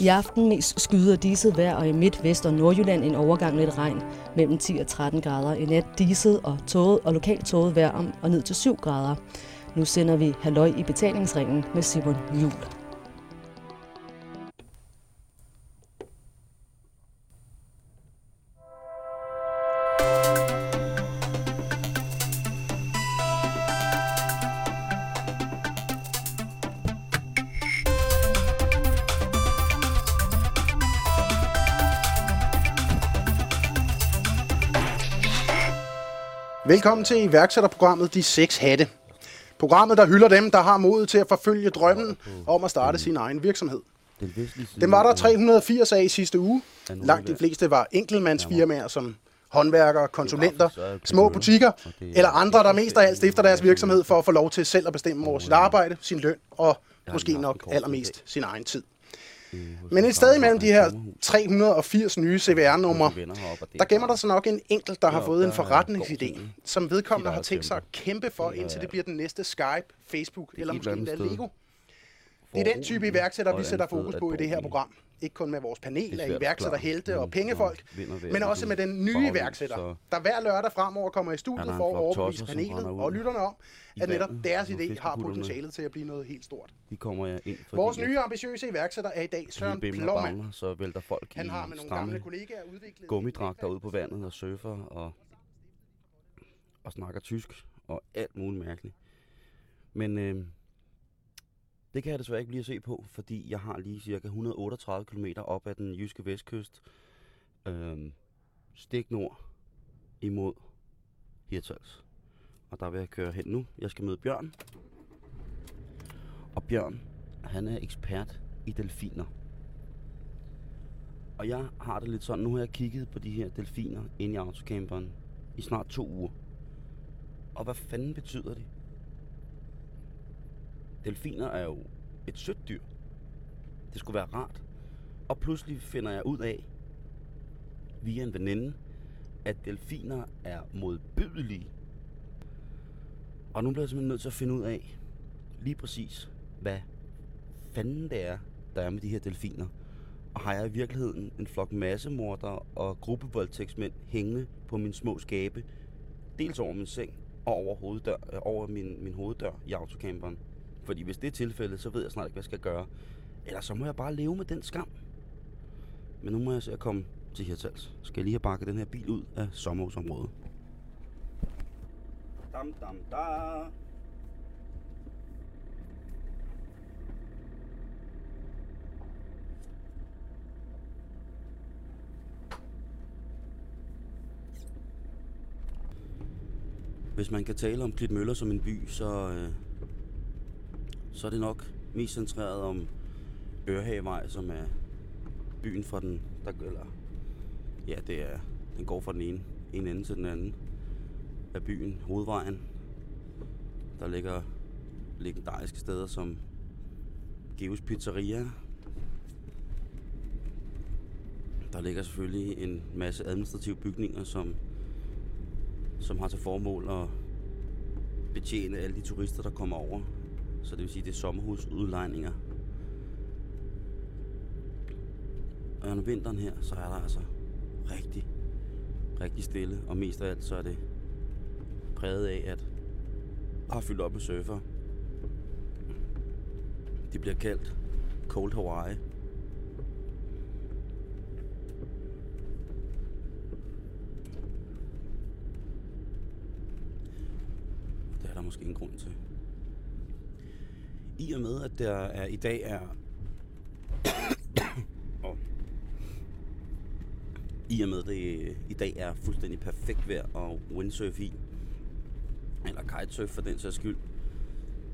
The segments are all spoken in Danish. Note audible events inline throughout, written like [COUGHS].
I aften mest skyder diset vejr, og i midt, vest og nordjylland en overgang lidt regn mellem 10 og 13 grader. I nat diset og tåget og lokalt tåget vejr om og ned til 7 grader. Nu sender vi Halløj i betalingsringen med Simon Jul. Velkommen til iværksætterprogrammet De 6 Hatte. Programmet, der hylder dem, der har modet til at forfølge drømmen om at starte sin egen virksomhed. Den var der 380 af i sidste uge. Langt de fleste var enkeltmandsfirmaer som håndværkere, konsulenter, små butikker eller andre, der mest af alt stifter deres virksomhed for at få lov til selv at bestemme over sit arbejde, sin løn og måske nok allermest sin egen tid. Men et sted imellem de her 380 nye CVR-numre, der gemmer der så nok en enkelt, der har fået en forretningsidé, som vedkommende har tænkt sig at kæmpe for, indtil det bliver den næste Skype, Facebook eller måske endda Lego. Det er den type iværksætter, vi sætter fokus på i det her program. Ikke kun med vores panel af iværksætterhelte og pengefolk, men også med den nye iværksætter, der hver lørdag fremover kommer i studiet for at overbevise panelet og lytterne om, at netop deres idé har potentialet til at blive noget helt stort. De kommer jeg ind fordi Vores nye ambitiøse iværksætter er i dag Søren Plommann. Bamler, så vælter folk Han har med nogle gamle kollegaer udviklet... gummidragter ude på vandet og surfer og, og snakker tysk og alt muligt mærkeligt. Men øh, det kan jeg desværre ikke blive at se på, fordi jeg har lige cirka 138 km op ad den jyske vestkyst. Øhm, stik nord imod Hirtals. Og der vil jeg køre hen nu. Jeg skal møde Bjørn. Og Bjørn, han er ekspert i delfiner. Og jeg har det lidt sådan, nu har jeg kigget på de her delfiner inde i autocamperen i snart to uger. Og hvad fanden betyder det? Delfiner er jo et sødt dyr. Det skulle være rart. Og pludselig finder jeg ud af, via en veninde, at delfiner er modbydelige. Og nu bliver jeg simpelthen nødt til at finde ud af, lige præcis, hvad fanden det er, der er med de her delfiner. Og har jeg i virkeligheden en flok massemordere og gruppevoldtægtsmænd hængende på min små skabe, dels over min seng og over, hoveddør, øh, over min, min hoveddør i autocamperen. Fordi hvis det er tilfældet, så ved jeg snart ikke, hvad jeg skal gøre. Eller så må jeg bare leve med den skam. Men nu må jeg se at komme til Hirtals. Skal jeg lige have bakket den her bil ud af sommerhusområdet. Dam, dam, da. Hvis man kan tale om Klitmøller som en by, så, øh, så er det nok mest centreret om Ørhavevej, som er byen fra den, der, eller, ja, det er, den går fra den ene, en ende til den anden af byen, hovedvejen. Der ligger legendariske steder som Geos Pizzeria. Der ligger selvfølgelig en masse administrative bygninger, som, som har til formål at betjene alle de turister, der kommer over. Så det vil sige, det er sommerhusudlejninger. Og om vinteren her, så er der altså rigtig, rigtig stille. Og mest af alt, så er det præget af, at jeg har fyldt op med surfer. De bliver kaldt Cold Hawaii. Det er der måske en grund til. I og med, at der er, i dag er... [COUGHS] og I og med, at det i dag er fuldstændig perfekt vejr og windsurf i, eller kitesurf for den sags skyld,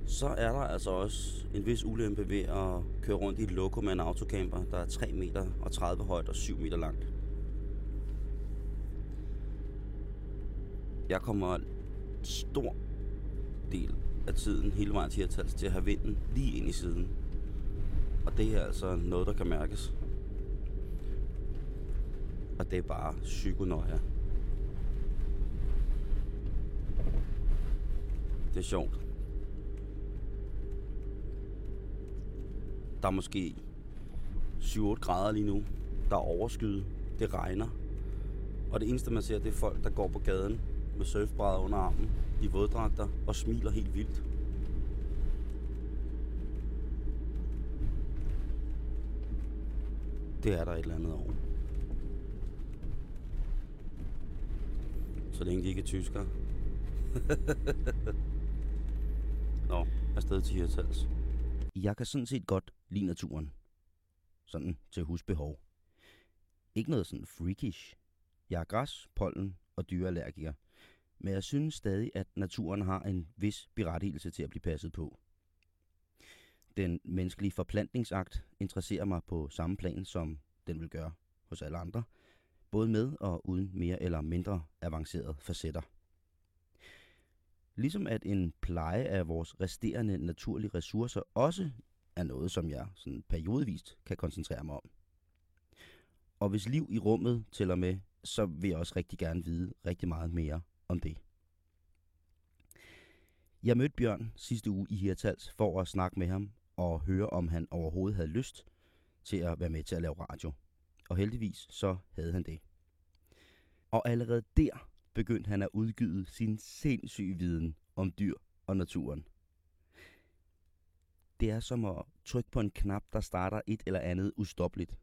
så er der altså også en vis ulempe ved at køre rundt i et loko med en autocamper, der er 3 meter og 30 højt og 7 meter langt. Jeg kommer stor del af tiden hele vejen til Hirtals til at have vinden lige ind i siden. Og det er altså noget, der kan mærkes. Og det er bare psykonøje. Det er sjovt. Der er måske 7-8 grader lige nu. Der er overskyet. Det regner. Og det eneste, man ser, det er folk, der går på gaden med surfbrædder under armen, i våddragter og smiler helt vildt. Det er der et eller andet over. Så længe de ikke er tyskere. [LAUGHS] Nå, afsted til Hirtals. Jeg kan sådan set godt lide naturen. Sådan til husbehov. Ikke noget sådan freakish. Jeg er græs, pollen og dyreallergiker. Men jeg synes stadig, at naturen har en vis berettigelse til at blive passet på. Den menneskelige forplantningsakt interesserer mig på samme plan, som den vil gøre hos alle andre, både med og uden mere eller mindre avancerede facetter. Ligesom at en pleje af vores resterende naturlige ressourcer også er noget, som jeg sådan periodvist kan koncentrere mig om. Og hvis liv i rummet tæller med, så vil jeg også rigtig gerne vide rigtig meget mere om det. Jeg mødte Bjørn sidste uge i Hirtals for at snakke med ham og høre, om han overhovedet havde lyst til at være med til at lave radio. Og heldigvis så havde han det. Og allerede der begyndte han at udgyde sin sindssyge viden om dyr og naturen. Det er som at trykke på en knap, der starter et eller andet ustoppeligt.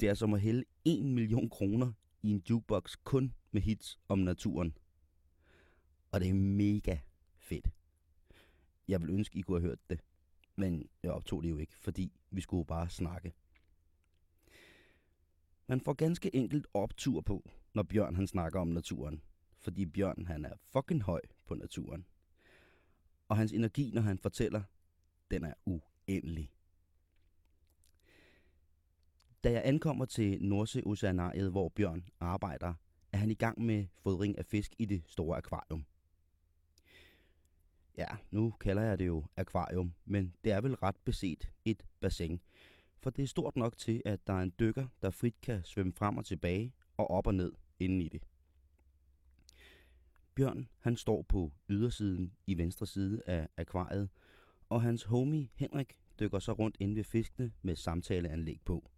Det er som at hælde 1 million kroner i en jukebox kun med hits om naturen. Og det er mega fedt. Jeg vil ønske, I kunne have hørt det. Men jeg optog det jo ikke, fordi vi skulle bare snakke. Man får ganske enkelt optur på, når Bjørn han snakker om naturen. Fordi Bjørn han er fucking høj på naturen. Og hans energi, når han fortæller, den er uendelig. Da jeg ankommer til Nordsøoceanariet, hvor Bjørn arbejder, er han i gang med fodring af fisk i det store akvarium. Ja, nu kalder jeg det jo akvarium, men det er vel ret beset et bassin. For det er stort nok til, at der er en dykker, der frit kan svømme frem og tilbage og op og ned inden i det. Bjørn, han står på ydersiden i venstre side af akvariet, og hans homie Henrik dykker så rundt inde ved fiskene med samtaleanlæg på.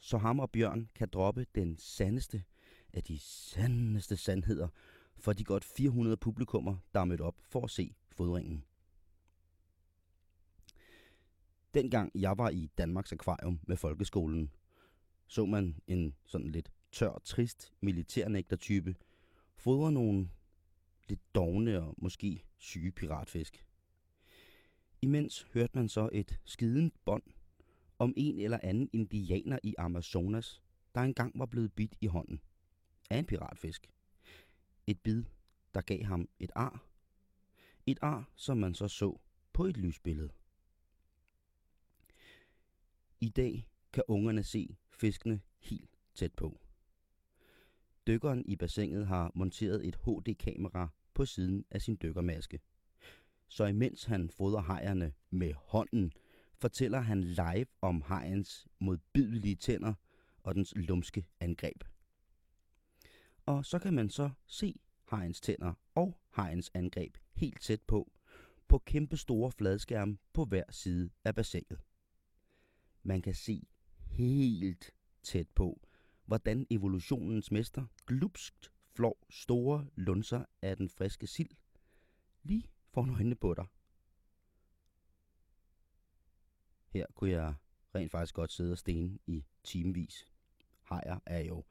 Så ham og Bjørn kan droppe den sandeste af de sandeste sandheder for de godt 400 publikummer, der er mødt op for at se fodringen. Dengang jeg var i Danmarks Akvarium med folkeskolen, så man en sådan lidt tør, trist militærnægtertype fodre nogle lidt dogne og måske syge piratfisk. Imens hørte man så et skidende bånd om en eller anden indianer i Amazonas, der engang var blevet bidt i hånden af en piratfisk. Et bid, der gav ham et ar. Et ar, som man så så på et lysbillede. I dag kan ungerne se fiskene helt tæt på. Dykkeren i bassinet har monteret et HD-kamera på siden af sin dykkermaske. Så imens han fodrer hejerne med hånden, fortæller han live om hajens modbydelige tænder og dens lumske angreb. Og så kan man så se hajens tænder og hajens angreb helt tæt på, på kæmpe store fladskærme på hver side af bassinet. Man kan se helt tæt på, hvordan evolutionens mester glupskt flår store lunser af den friske sild lige foran øjnene på dig. Her kunne jeg rent faktisk godt sidde og stene i timevis. Hejer er jo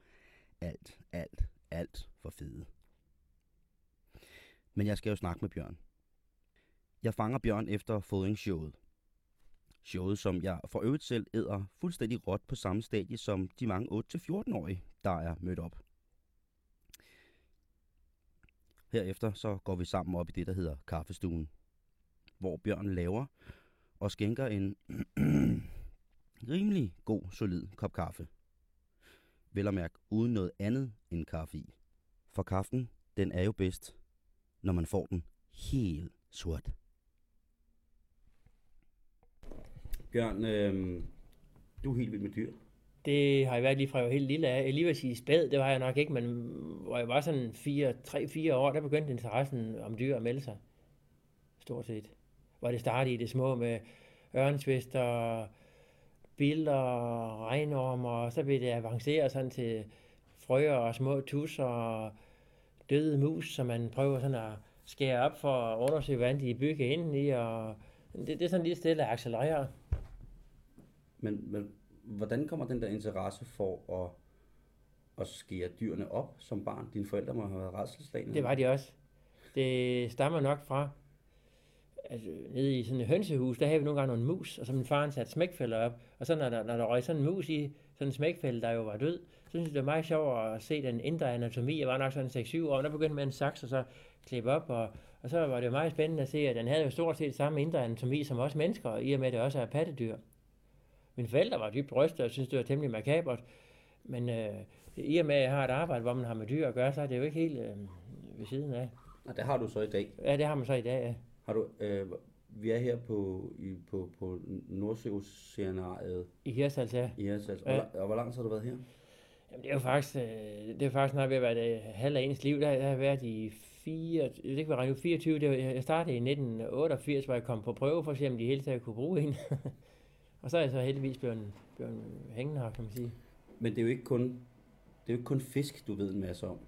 alt, alt, alt for fede. Men jeg skal jo snakke med Bjørn. Jeg fanger Bjørn efter fodringsshowet. Showet, som jeg for øvrigt selv æder fuldstændig råt på samme stadie som de mange 8-14-årige, der er mødt op. Herefter så går vi sammen op i det, der hedder kaffestuen, hvor Bjørn laver og skænker en [CLEARS THROAT] rimelig god, solid kop kaffe. Vel at mærke uden noget andet end kaffe i. For kaffen, den er jo bedst, når man får den helt sort. Bjørn, øh, du er helt vild med dyr. Det har jeg været lige fra jeg var helt lille af. Jeg lige vil sige spæd, det var jeg nok ikke, men hvor jeg var sådan 3-4 år, der begyndte interessen om dyr at melde sig. Stort set. Hvor det startede i det små med ørnsvist og biller regnormer, og så vil det avancere sådan til frøer og små tusser og døde mus, som man prøver sådan at skære op for at undersøge, hvordan de er bygget indeni, og det, det er sådan lige stille at accelerere. Men, men hvordan kommer den der interesse for at, at skære dyrene op som barn? Dine forældre må have været redselslagende. Det var de også. Det stammer nok fra, altså, nede i sådan et hønsehus, der havde vi nogle gange nogle mus, og så min far satte smækfælder op, og så når der, når der røg sådan en mus i, sådan en smækfælde, der jo var død, så synes jeg, det var meget sjovt at se den indre anatomi. Jeg var nok sådan 6-7 år, og der begyndte med en saks, og så klippe op, og, og så var det jo meget spændende at se, at den havde jo stort set samme indre anatomi som os mennesker, i og med, at det også er pattedyr. Mine forældre var dybt rystet og synes det var temmelig makabert, men øh, i og med, at jeg har et arbejde, hvor man har med dyr at gøre, så er det jo ikke helt øh, ved siden af. Og det har du så i dag. Ja, det har man så i dag, ja. Har du, øh, vi er her på, i, på, på Nordsøoceanariet. I Hirtshals, ja. I Hirtshals. Ja. Og, og hvor lang tid har du været her? Jamen, det er jo faktisk, øh, det er faktisk snart ved at være det halve af ens liv. Der, der har jeg været i fire, det kan være 24, det var, jeg startede i 1988, hvor jeg kom på prøve for at se, om de hele taget kunne bruge en. [LAUGHS] og så er jeg så heldigvis blevet, blevet hængende her, kan man sige. Men det er jo ikke kun, det er jo ikke kun fisk, du ved en masse om.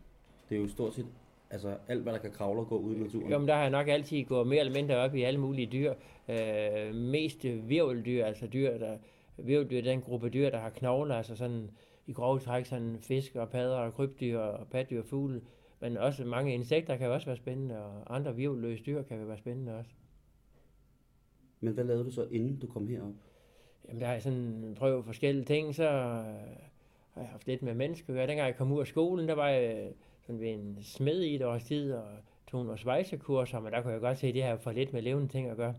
Det er jo stort set Altså alt, hvad der kan kravle og gå ud i naturen? Jo, men der har jeg nok altid gået mere eller mindre op i alle mulige dyr. Øh, mest virveldyr, altså dyr, der, virveldyr, den gruppe dyr, der har knogler, altså sådan i grove træk sådan fisk og padder og krybdyr og patdyr og fugle. Men også mange insekter kan også være spændende, og andre virvelløse dyr kan være spændende også. Men hvad lavede du så, inden du kom herop? Jamen, der har jeg sådan prøvet forskellige ting, så har jeg haft lidt med mennesker. Dengang jeg kom ud af skolen, der var jeg sådan ved en smed i et års tid, og tog nogle svejsekurser, men der kunne jeg godt se, at det her for lidt med levende ting at gøre.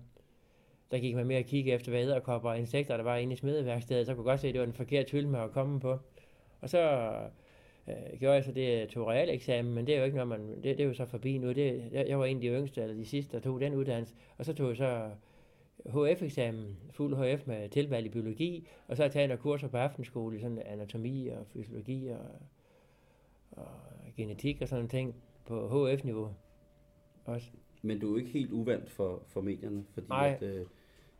Der gik man mere og kigge efter, hvad æderkopper og insekter, der var inde i smedeværkstedet, så kunne jeg godt se, at det var den forkerte hylde med at komme på. Og så øh, gjorde jeg så det, øh, tog realeksamen, men det er jo ikke noget, man, det, det er jo så forbi nu. Det, jeg, jeg var en af de yngste, eller de sidste, der tog den uddannelse, og så tog jeg så øh, HF-eksamen, fuld HF med tilvalg i biologi, og så har jeg taget nogle kurser på aftenskole i sådan anatomi og fysiologi og og genetik og sådan ting på HF-niveau også. Men du er jo ikke helt uvandt for, for medierne, fordi Nej. at øh,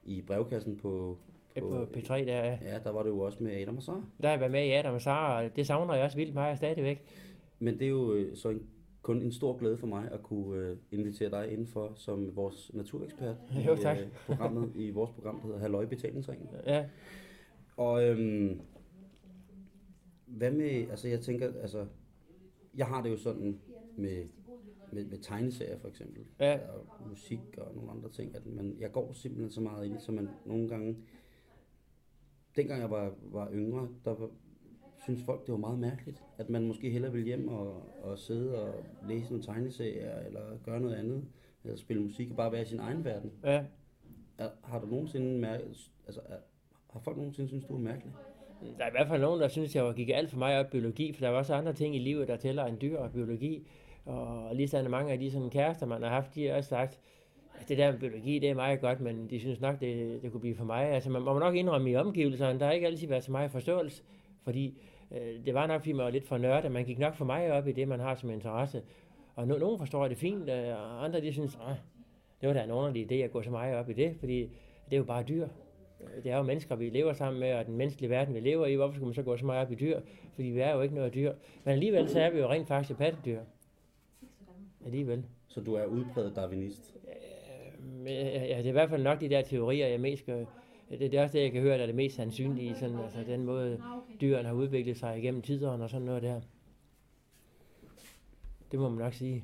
i brevkassen på, på, på P3 der, ja. ja. der var du jo også med Adam og Sara. Der har jeg været med i Adam og Sara, og det savner jeg også vildt meget stadigvæk. Men det er jo øh, så en, kun en stor glæde for mig at kunne øh, invitere dig indenfor som vores naturekspert [LAUGHS] jo, tak. i, øh, programmet, i vores program, der hedder Halløj Betalingsringen. Ja. Og øhm, hvad med, altså jeg tænker, altså jeg har det jo sådan med, med, med tegneserier for eksempel, ja. og musik og nogle andre ting, at man, jeg går simpelthen så meget i det, så man nogle gange, dengang jeg var, var yngre, der var, synes folk, det var meget mærkeligt, at man måske hellere ville hjem og, og sidde og læse nogle tegneserier, eller gøre noget andet, eller spille musik og bare være i sin egen verden. Ja. Er, har du nogensinde mærket, altså er, har folk nogensinde synes du er mærkelig? Der er i hvert fald nogen, der synes, jeg gik alt for meget op i biologi, for der var også andre ting i livet, der tæller end dyr og biologi. Og lige sådan mange af de sådan kærester, man har haft, de har også sagt, at det der med biologi, det er meget godt, men de synes nok, det, det kunne blive for mig. Altså man må nok indrømme i omgivelserne, der har ikke altid været så meget forståelse, fordi øh, det var nok, fordi man var lidt for nørdet, man gik nok for meget op i det, man har som interesse. Og no, nogen forstår det fint, øh, og andre de synes, det var da en underlig idé at gå så meget op i det, fordi det er jo bare dyr det er jo mennesker, vi lever sammen med, og den menneskelige verden, vi lever i. Hvorfor skal man så gå så meget op i dyr? Fordi vi er jo ikke noget dyr. Men alligevel så er vi jo rent faktisk pattedyr. Alligevel. Så du er udpræget darwinist? Ja, det er i hvert fald nok de der teorier, jeg mest gør. Det, det er også det, jeg kan høre, der er det mest sandsynlige. Sådan, altså den måde, dyrene har udviklet sig igennem tiderne og sådan noget der. Det må man nok sige.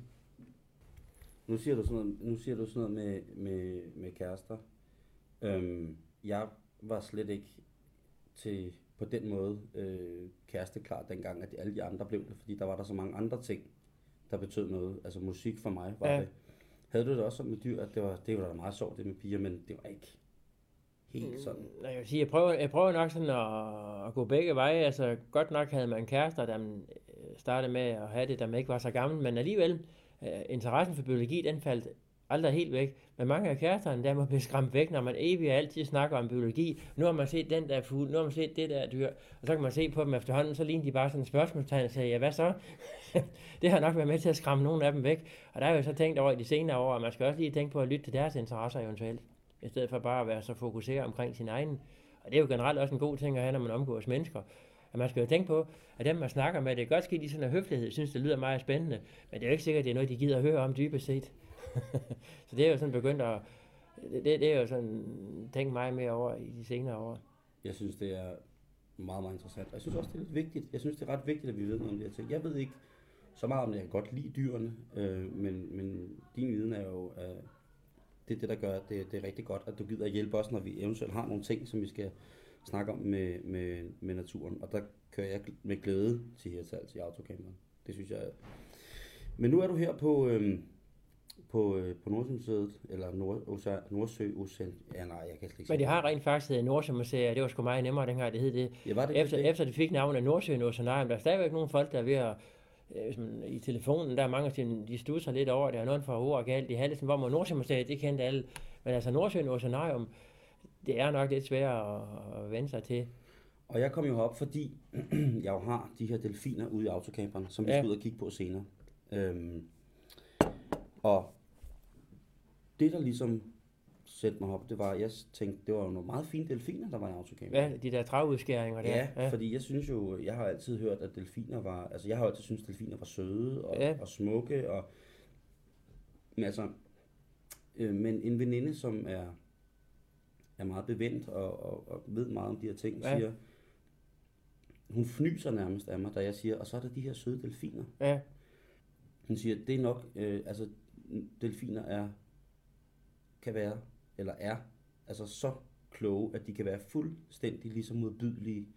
Nu siger du sådan noget, nu siger du sådan noget med, med, med kærester. Øhm, jeg var slet ikke til på den måde øh, kæresteklar dengang, at alle de andre blev det, fordi der var der så mange andre ting, der betød noget. Altså musik for mig var ja. det. Havde du det også sådan med dyr, at det var, det var da meget sjovt det med piger, men det var ikke helt mm, sådan? Nej, jeg vil sige, jeg prøver, jeg prøver nok sådan at, at gå begge veje. Altså godt nok havde man kærester, der øh, startede med at have det, der man ikke var så gammel, men alligevel, uh, interessen for biologi, den faldt aldrig helt væk. Men mange af kæresterne, der må blive skræmt væk, når man evigt altid snakker om biologi. Nu har man set den der fugl, nu har man set det der dyr, og så kan man se på dem efterhånden, så ligner de bare sådan en spørgsmålstegn og siger, ja hvad så? [LAUGHS] det har nok været med til at skræmme nogle af dem væk. Og der har jeg jo så tænkt over i de senere år, at man skal også lige tænke på at lytte til deres interesser eventuelt, i stedet for bare at være så fokuseret omkring sin egen. Og det er jo generelt også en god ting at have, når man omgås mennesker. At man skal jo tænke på, at dem, man snakker med, det er godt ske, de sådan en høflighed, synes, det lyder meget spændende, men det er jo ikke sikkert, at det er noget, de gider at høre om dybest set. [LAUGHS] så det er jo sådan begyndt at, det, det er jo sådan tænkt meget mere over i de senere år. Jeg synes, det er meget, meget interessant. Og jeg synes også, det er lidt vigtigt. Jeg synes, det er ret vigtigt, at vi ved noget om det her ting. Jeg ved ikke så meget om det. Jeg kan godt lide dyrene, øh, men, men din viden er jo, øh, det er det, der gør, at det, det er rigtig godt, at du gider at hjælpe os, når vi eventuelt har nogle ting, som vi skal snakke om med, med, med naturen. Og der kører jeg med glæde til Hirtals i autocamperen. Det synes jeg. Men nu er du her på, øh, på, øh, på Nordsjømuseet, eller Nord, Nordsø Ocean. Ja, nej, jeg kan slet ikke Men de har rent faktisk hedder Nordsjømuseet, det var sgu meget nemmere dengang, det hed det. Ja, var det efter, det? efter det fik navnet Nordsøen Oceanarium, der er stadigvæk nogle folk, der er ved at øh, i telefonen, der er mange, der de studser lidt over, der er noget for ord galt i halsen, hvor man Nordsjømuseet, det kendte alle. Men altså Nordsøen Oceanarium, det er nok lidt svært at, at vende sig til. Og jeg kom jo op, fordi [CLEARS THROAT] jeg jo har de her delfiner ude i autocamperen, som vi ja. skal ud og kigge på senere. Øhm, og det, der ligesom sætte mig op, det var, jeg tænkte, det var jo nogle meget fine delfiner, der var i autocamper. Ja, de der træudskæringer der. Ja, ja, fordi jeg synes jo, jeg har altid hørt, at delfiner var, altså jeg har altid syntes, at delfiner var søde og, ja. og smukke, og, men altså, øh, men en veninde, som er, er meget bevendt og, og, og ved meget om de her ting, ja. siger, hun fnyser nærmest af mig, da jeg siger, og så er der de her søde delfiner. Ja. Hun siger, det er nok, øh, altså delfiner er kan være, eller er, altså så kloge, at de kan være fuldstændig ligesom modbydelige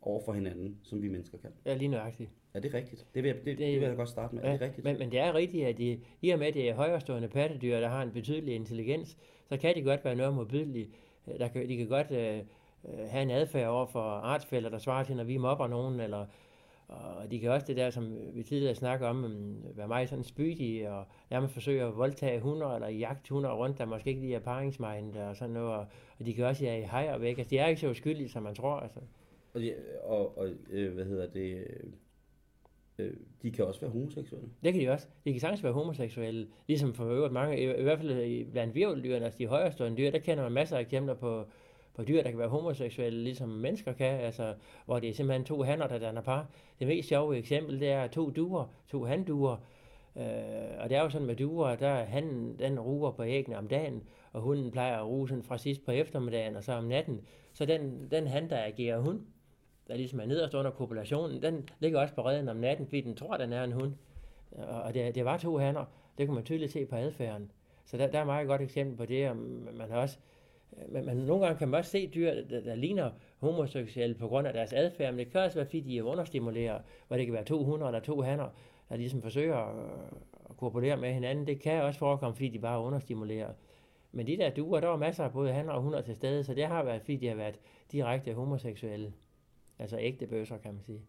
over for hinanden, som vi mennesker kan. Ja, lige nøjagtigt. Er det rigtigt? Det vil jeg, det, det, det vil jeg godt starte med. Ja, er det rigtigt? Men, men det er rigtigt, at de, i og med, at det er højrestående pattedyr, der har en betydelig intelligens, så kan de godt være noget modbydelige. Der kan, de kan godt øh, øh have en adfærd over for artsfælder, der svarer til, når vi mobber nogen, eller og de kan også det der, som vi tidligere snakker om, øh, være meget sådan spydige og nærmest forsøge at voldtage hunder eller jagte hunder rundt, der måske ikke lige er paringsmejende og sådan noget. Og, og de kan også jage hejer væk. Altså, de er ikke så uskyldige, som man tror. Altså. Og, de, og, og øh, hvad hedder det... Øh, de kan også være homoseksuelle. Det kan de også. De kan sagtens være homoseksuelle, ligesom for øvrigt mange, i, i hvert fald blandt virveldyrene, altså de højrestående dyr, der kender man masser af eksempler på, på dyr, der kan være homoseksuelle, ligesom mennesker kan, altså, hvor det er simpelthen to hanner, der danner par. Det mest sjove eksempel, det er to duer, to handduer, øh, og det er jo sådan med duer, der han, den ruger på æggene om dagen, og hunden plejer at ruge sådan fra sidst på eftermiddagen og så om natten. Så den, den han, der agerer hund, der ligesom er nederst under populationen, den ligger også på redden om natten, fordi den tror, den er en hund. Og det, det var to hanner. Det kan man tydeligt se på adfærden. Så der, der er meget godt eksempel på det, og man har også men, men nogle gange kan man også se dyr, der, der ligner homoseksuelle på grund af deres adfærd, men det kan også være, fordi de understimulerer, hvor det kan være to hunder eller to hanner, der ligesom forsøger at, korporere med hinanden. Det kan også forekomme, fordi de bare understimulerer. Men de der duer, der var masser af både hanner og hunder til stede, så det har været, fordi de har været direkte homoseksuelle. Altså ægte bøsser, kan man sige.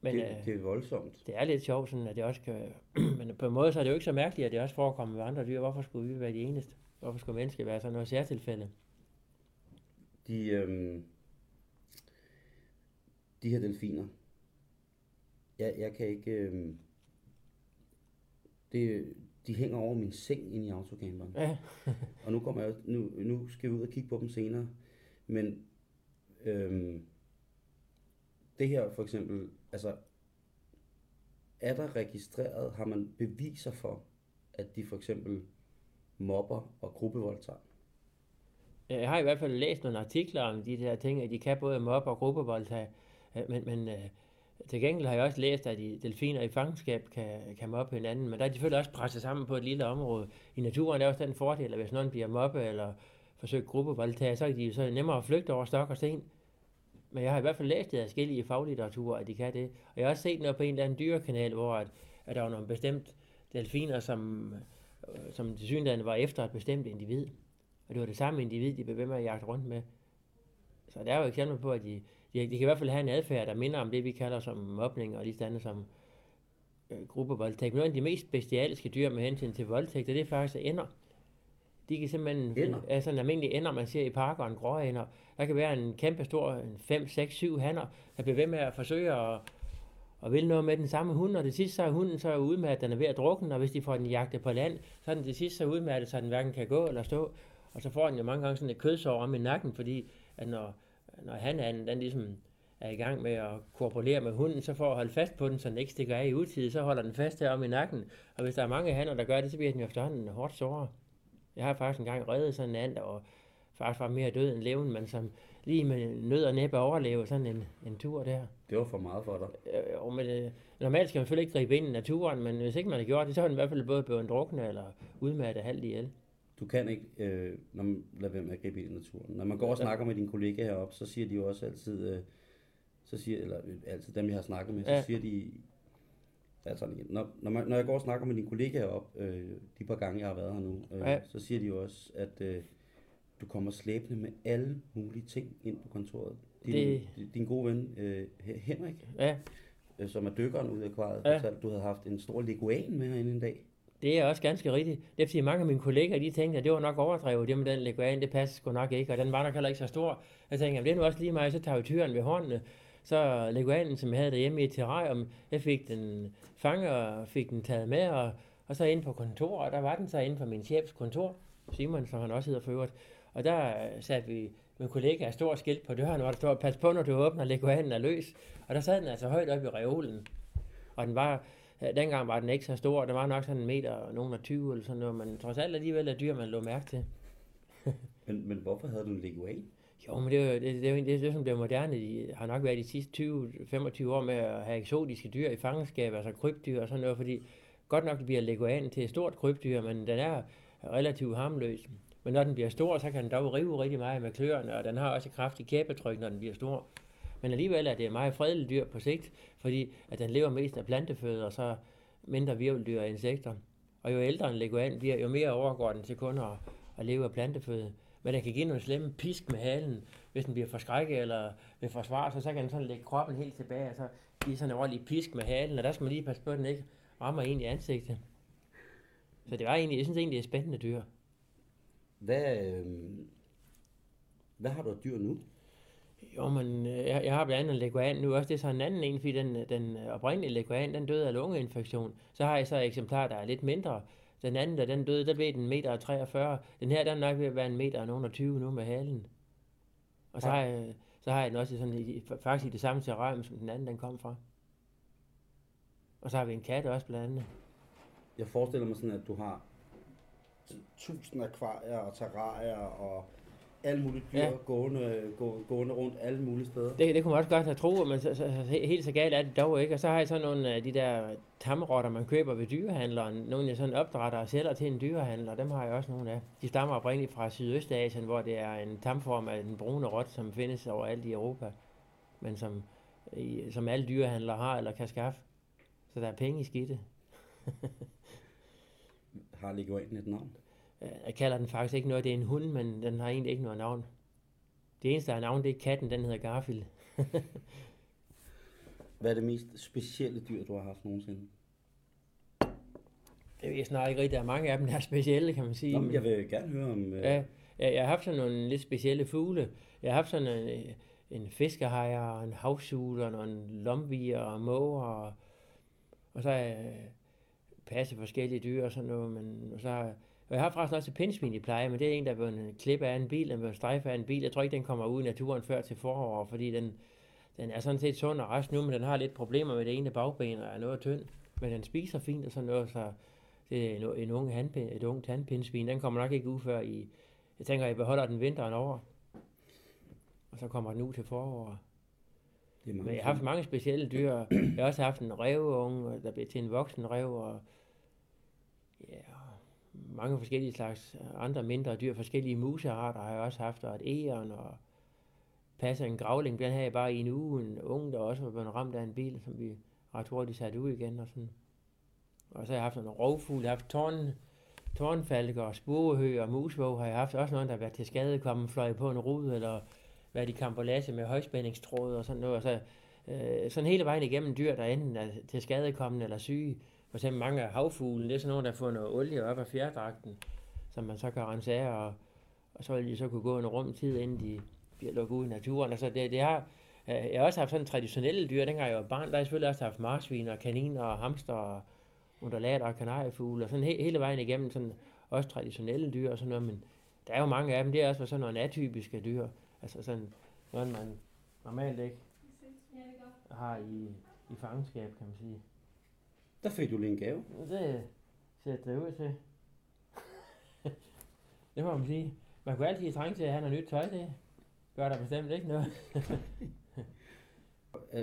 Men, det, øh, det er voldsomt. Det er lidt sjovt, sådan, at det også kan... [CLEARS THROAT] men på en måde så er det jo ikke så mærkeligt, at det også forekommer med andre dyr. Hvorfor skulle vi være de eneste? Hvorfor skulle mennesker være sådan noget særtilfælde? De, øhm, de her delfiner, jeg, jeg kan ikke... Øhm, det, de hænger over min seng inde i autocamperen. Ja. [LAUGHS] og nu, kommer jeg, nu, nu skal vi ud og kigge på dem senere. Men øhm, det her for eksempel, altså er der registreret, har man beviser for, at de for eksempel mobber og gruppevoldtager? Jeg har i hvert fald læst nogle artikler om de der ting, at de kan både mobbe og gruppevoldtage, øh, men, men øh, til gengæld har jeg også læst, at de delfiner i fangenskab kan, kan mobbe hinanden, men der er de selvfølgelig også presset sammen på et lille område. I naturen er også den fordel, at hvis nogen bliver mobbet eller forsøger gruppevoldtage, så er de så nemmere at flygte over stok og sten. Men jeg har i hvert fald læst det af forskellige faglitteratur, at de kan det. Og jeg har også set noget på en eller anden dyrekanal, hvor at, at der var nogle bestemt delfiner, som som til synligheden var efter et bestemt individ. Og det var det samme individ, de blev ved med at jagte rundt med. Så der er jo eksempler på, at de, de, de kan i hvert fald have en adfærd, der minder om det, vi kalder som mobning og lige stande som øh, gruppevoldtægt. Nogle af de mest bestialske dyr med hensyn til voldtægt, det er faktisk ender. De kan simpelthen, ender. er sådan almindelige ender, man ser i parker, en gråender. Der kan være en kæmpe stor, 5, 6, 7 hanner, der bliver ved med at forsøge at, og vil noget med den samme hund, og det sidste så er hunden så ude med, at den er ved at drukne, og hvis de får den jagtet på land, så er den det sidste så ude med, at den hverken kan gå eller stå. Og så får den jo mange gange sådan et kødsår om i nakken, fordi at når, når han den, den ligesom er i gang med at korporere med hunden, så for at holde fast på den, så den ikke stikker af i utid, så holder den fast her om i nakken. Og hvis der er mange hanner, der gør det, så bliver den jo efterhånden hårdt såret. Jeg har faktisk engang reddet sådan en and, og faktisk var mere død end levende, men som lige med nød og næppe overleve sådan en, en tur der. Det var for meget for dig. Øh, og med det, normalt skal man selvfølgelig ikke gribe ind i naturen, men hvis ikke man har gjort det, så har den i hvert fald både blevet drukne eller udmattet halvt ihjel. Du kan ikke øh, når man, lade være med at gribe ind i naturen. Når man går og snakker med dine kollegaer heroppe, så siger de jo også altid, øh, så siger, eller øh, altid dem, jeg har snakket med, så ja. siger de, altså når, når, man, når jeg går og snakker med dine kollegaer op, øh, de par gange, jeg har været her nu, øh, ja. så siger de jo også, at øh, du kommer slæbende med alle mulige ting ind på kontoret. Din, det... din gode ven, øh, Henrik, ja. øh, som er dykkeren ude af akvariet, ja. fortalte, at du havde haft en stor leguan med herinde en dag. Det er også ganske rigtigt. Det er fordi mange af mine kolleger, de tænkte, at det var nok overdrevet, det med den leguan, det passer sgu nok ikke, og den var nok heller ikke så stor. Jeg tænkte, at det er nu også lige mig, så tager vi tyren ved håndene. Så leguanen, som jeg havde derhjemme i et terrarium, jeg fik den fanget og fik den taget med, og, og så ind på kontoret, og der var den så inde på min chefs kontor, Simon, som han også hedder for øvrigt. Og der satte vi min kollega et stort skilt på døren, hvor der står, pas på, når du åbner, leguanen er løs. Og der sad den altså højt op i reolen. Og den var, dengang var den ikke så stor, den var nok sådan en meter, nogen af 20 eller sådan noget, men trods alt alligevel er dyr, man lå mærke til. [LAUGHS] men, men hvorfor havde du en leguan? Jo, men det er jo det, det, det, det, det, som bliver moderne. De har nok været de sidste 20-25 år med at have eksotiske dyr i fangenskab, altså krybdyr og sådan noget, fordi godt nok bliver leguanen til et stort krybdyr, men den er relativt harmløs. Men når den bliver stor, så kan den dog rive rigtig meget med kløerne, og den har også et kraftigt kæbetryk, når den bliver stor. Men alligevel er det et meget fredeligt dyr på sigt, fordi at den lever mest af planteføde, og så mindre virveldyr og insekter. Og jo ældre en leguan bliver, jo mere overgår den til kun at, at leve af planteføde. Men den kan give nogle slemme pisk med halen, hvis den bliver forskrækket eller vil forsvare sig, så kan den sådan lægge kroppen helt tilbage, og så give sådan en ordentlig pisk med halen, og der skal man lige passe på, at den ikke rammer ind i ansigtet. Så det var egentlig, jeg synes egentlig, det er et spændende dyr. Hvad, øh, hvad har du af dyr nu? Jo, men øh, jeg, jeg har blandt andet en leguan nu også. Det er så en anden en, fordi den, den oprindelige leguan, den døde af lungeinfektion. Så har jeg så et eksemplar, der er lidt mindre. Den anden, der den døde, der ved den meter 43. Den her, der er nok ved at være en meter og nogen 20 nu med halen. Og så, ja. har, jeg, så har jeg den også sådan, i, faktisk i det samme terrarium, som den anden, den kom fra. Og så har vi en kat også blandt andet. Jeg forestiller mig sådan, at du har tusind akvarier og terrarier og alle mulige dyr ja. gående, gå, gående rundt alle mulige steder. Det, det kunne man også godt have troet, men så, så, helt så galt er det dog ikke. Og så har jeg sådan nogle af de der tamrotter, man køber ved dyrehandleren. Nogle jeg sådan opdrætter og sælger til en dyrehandler, dem har jeg også nogle af. De stammer oprindeligt fra Sydøstasien, hvor det er en tamform af den brune rot, som findes overalt i Europa. Men som, som alle dyrehandlere har eller kan skaffe. Så der er penge i skidte. [LAUGHS] har leguanen et navn? Jeg kalder den faktisk ikke noget, det er en hund, men den har egentlig ikke noget navn. Det eneste, der har navn, det er katten, den hedder Garfield. [LAUGHS] Hvad er det mest specielle dyr, du har haft nogensinde? Det ved jeg snart ikke rigtigt. Der er mange af dem, der er specielle, kan man sige. Nå, jeg vil gerne høre om... Øh... Ja, jeg har haft sådan nogle lidt specielle fugle. Jeg har haft sådan en, en fiskehajer, en havsuler, og en lomvier og måger. Og, og så har jeg passet forskellige dyr og sådan noget. Men, så har og jeg har faktisk også et pindsvin i pleje, men det er en, der er en klippe af en bil, den er strejfe af en bil. Jeg tror ikke, den kommer ud i naturen før til forår, fordi den, den er sådan set sund og rest nu, men den har lidt problemer med det ene bagben og er noget tynd. Men den spiser fint og sådan noget, så det er en, en ung handpind, et ungt handpindsvin. Den kommer nok ikke ud før i... Jeg tænker, jeg beholder den vinteren over. Og så kommer den ud til forår. Men jeg har haft mange specielle dyr. Jeg har også haft en revunge, der blev til en voksen rev, og ja, mange forskellige slags andre mindre dyr, forskellige musearter har jeg også haft, og et æren, og passer en gravling, den havde jeg bare i en uge, en ung, der også var blevet ramt af en bil, som vi ret hurtigt satte ud igen, og sådan. Og så har jeg haft en rovfugl, jeg har haft tårn, tårnfalker og spurehø og musvåg har jeg haft. Også nogen, der har været til skade, kommet fløj på en rude, eller været i kampolasse med højspændingstråd og sådan noget. Og så, øh, sådan hele vejen igennem dyr, der enten er til skadekommende eller syge. For eksempel mange af havfuglene, det er sådan nogle, der får noget olie op af fjerdragten, som man så kan rense af, og, og så vil de så kunne gå en rum tid, inden de bliver lukket ud i naturen. Altså det, det har, øh, jeg har også haft sådan traditionelle dyr, dengang jeg var barn, der har jeg selvfølgelig også haft marsvin og kaniner og hamster og undulater og kanariefugle, og sådan he, hele vejen igennem sådan også traditionelle dyr og sådan noget, men der er jo mange af dem, det er også sådan nogle atypiske dyr. Altså sådan noget, man normalt ikke har i, i fangenskab, kan man sige. Der fik du lige en gave. Det ser det ud til. [LAUGHS] det må man sige. Man kunne altid trænge til at have noget nyt tøj, det gør der bestemt ikke noget. [LAUGHS]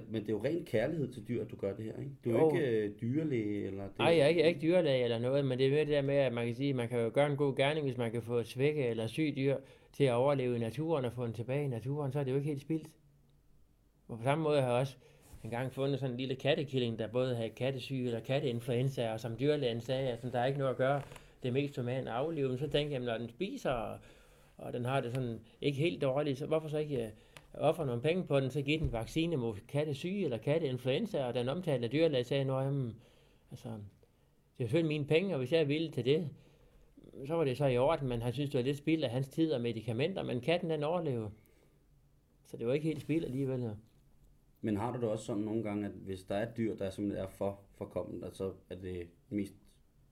Men det er jo ren kærlighed til dyr, at du gør det her, ikke? Du er Jo. ikke øh, dyrlæge, eller... Det... Nej, jeg er ikke, jeg er ikke dyrlæge eller noget, men det er det der med, at man kan sige, at man kan jo gøre en god gerning, hvis man kan få et svække eller syg dyr til at overleve i naturen og få den tilbage i naturen, så er det jo ikke helt spildt. Og på samme måde har jeg også engang fundet sådan en lille kattekilling, der både havde kattesyge eller katteinfluenza, og som dyrlægen sagde, at der er ikke noget at gøre, det er mest humane aflive. Men så tænkte jeg, at når den spiser, og, og den har det sådan ikke helt dårligt, så hvorfor så ikke offer ofre nogle penge på den, så give den vaccine mod kattesyge eller katteinfluenza, og den omtalte dyrlæge sagde, at jamen, altså, det er selvfølgelig mine penge, og hvis jeg er villig til det, så var det så i orden, men han synes, det var lidt spild af hans tid og medicamenter, men katten den overlever. Så det var ikke helt spild alligevel. Ja. Men har du det også sådan nogle gange, at hvis der er et dyr, der simpelthen er for forkommet, så er det mest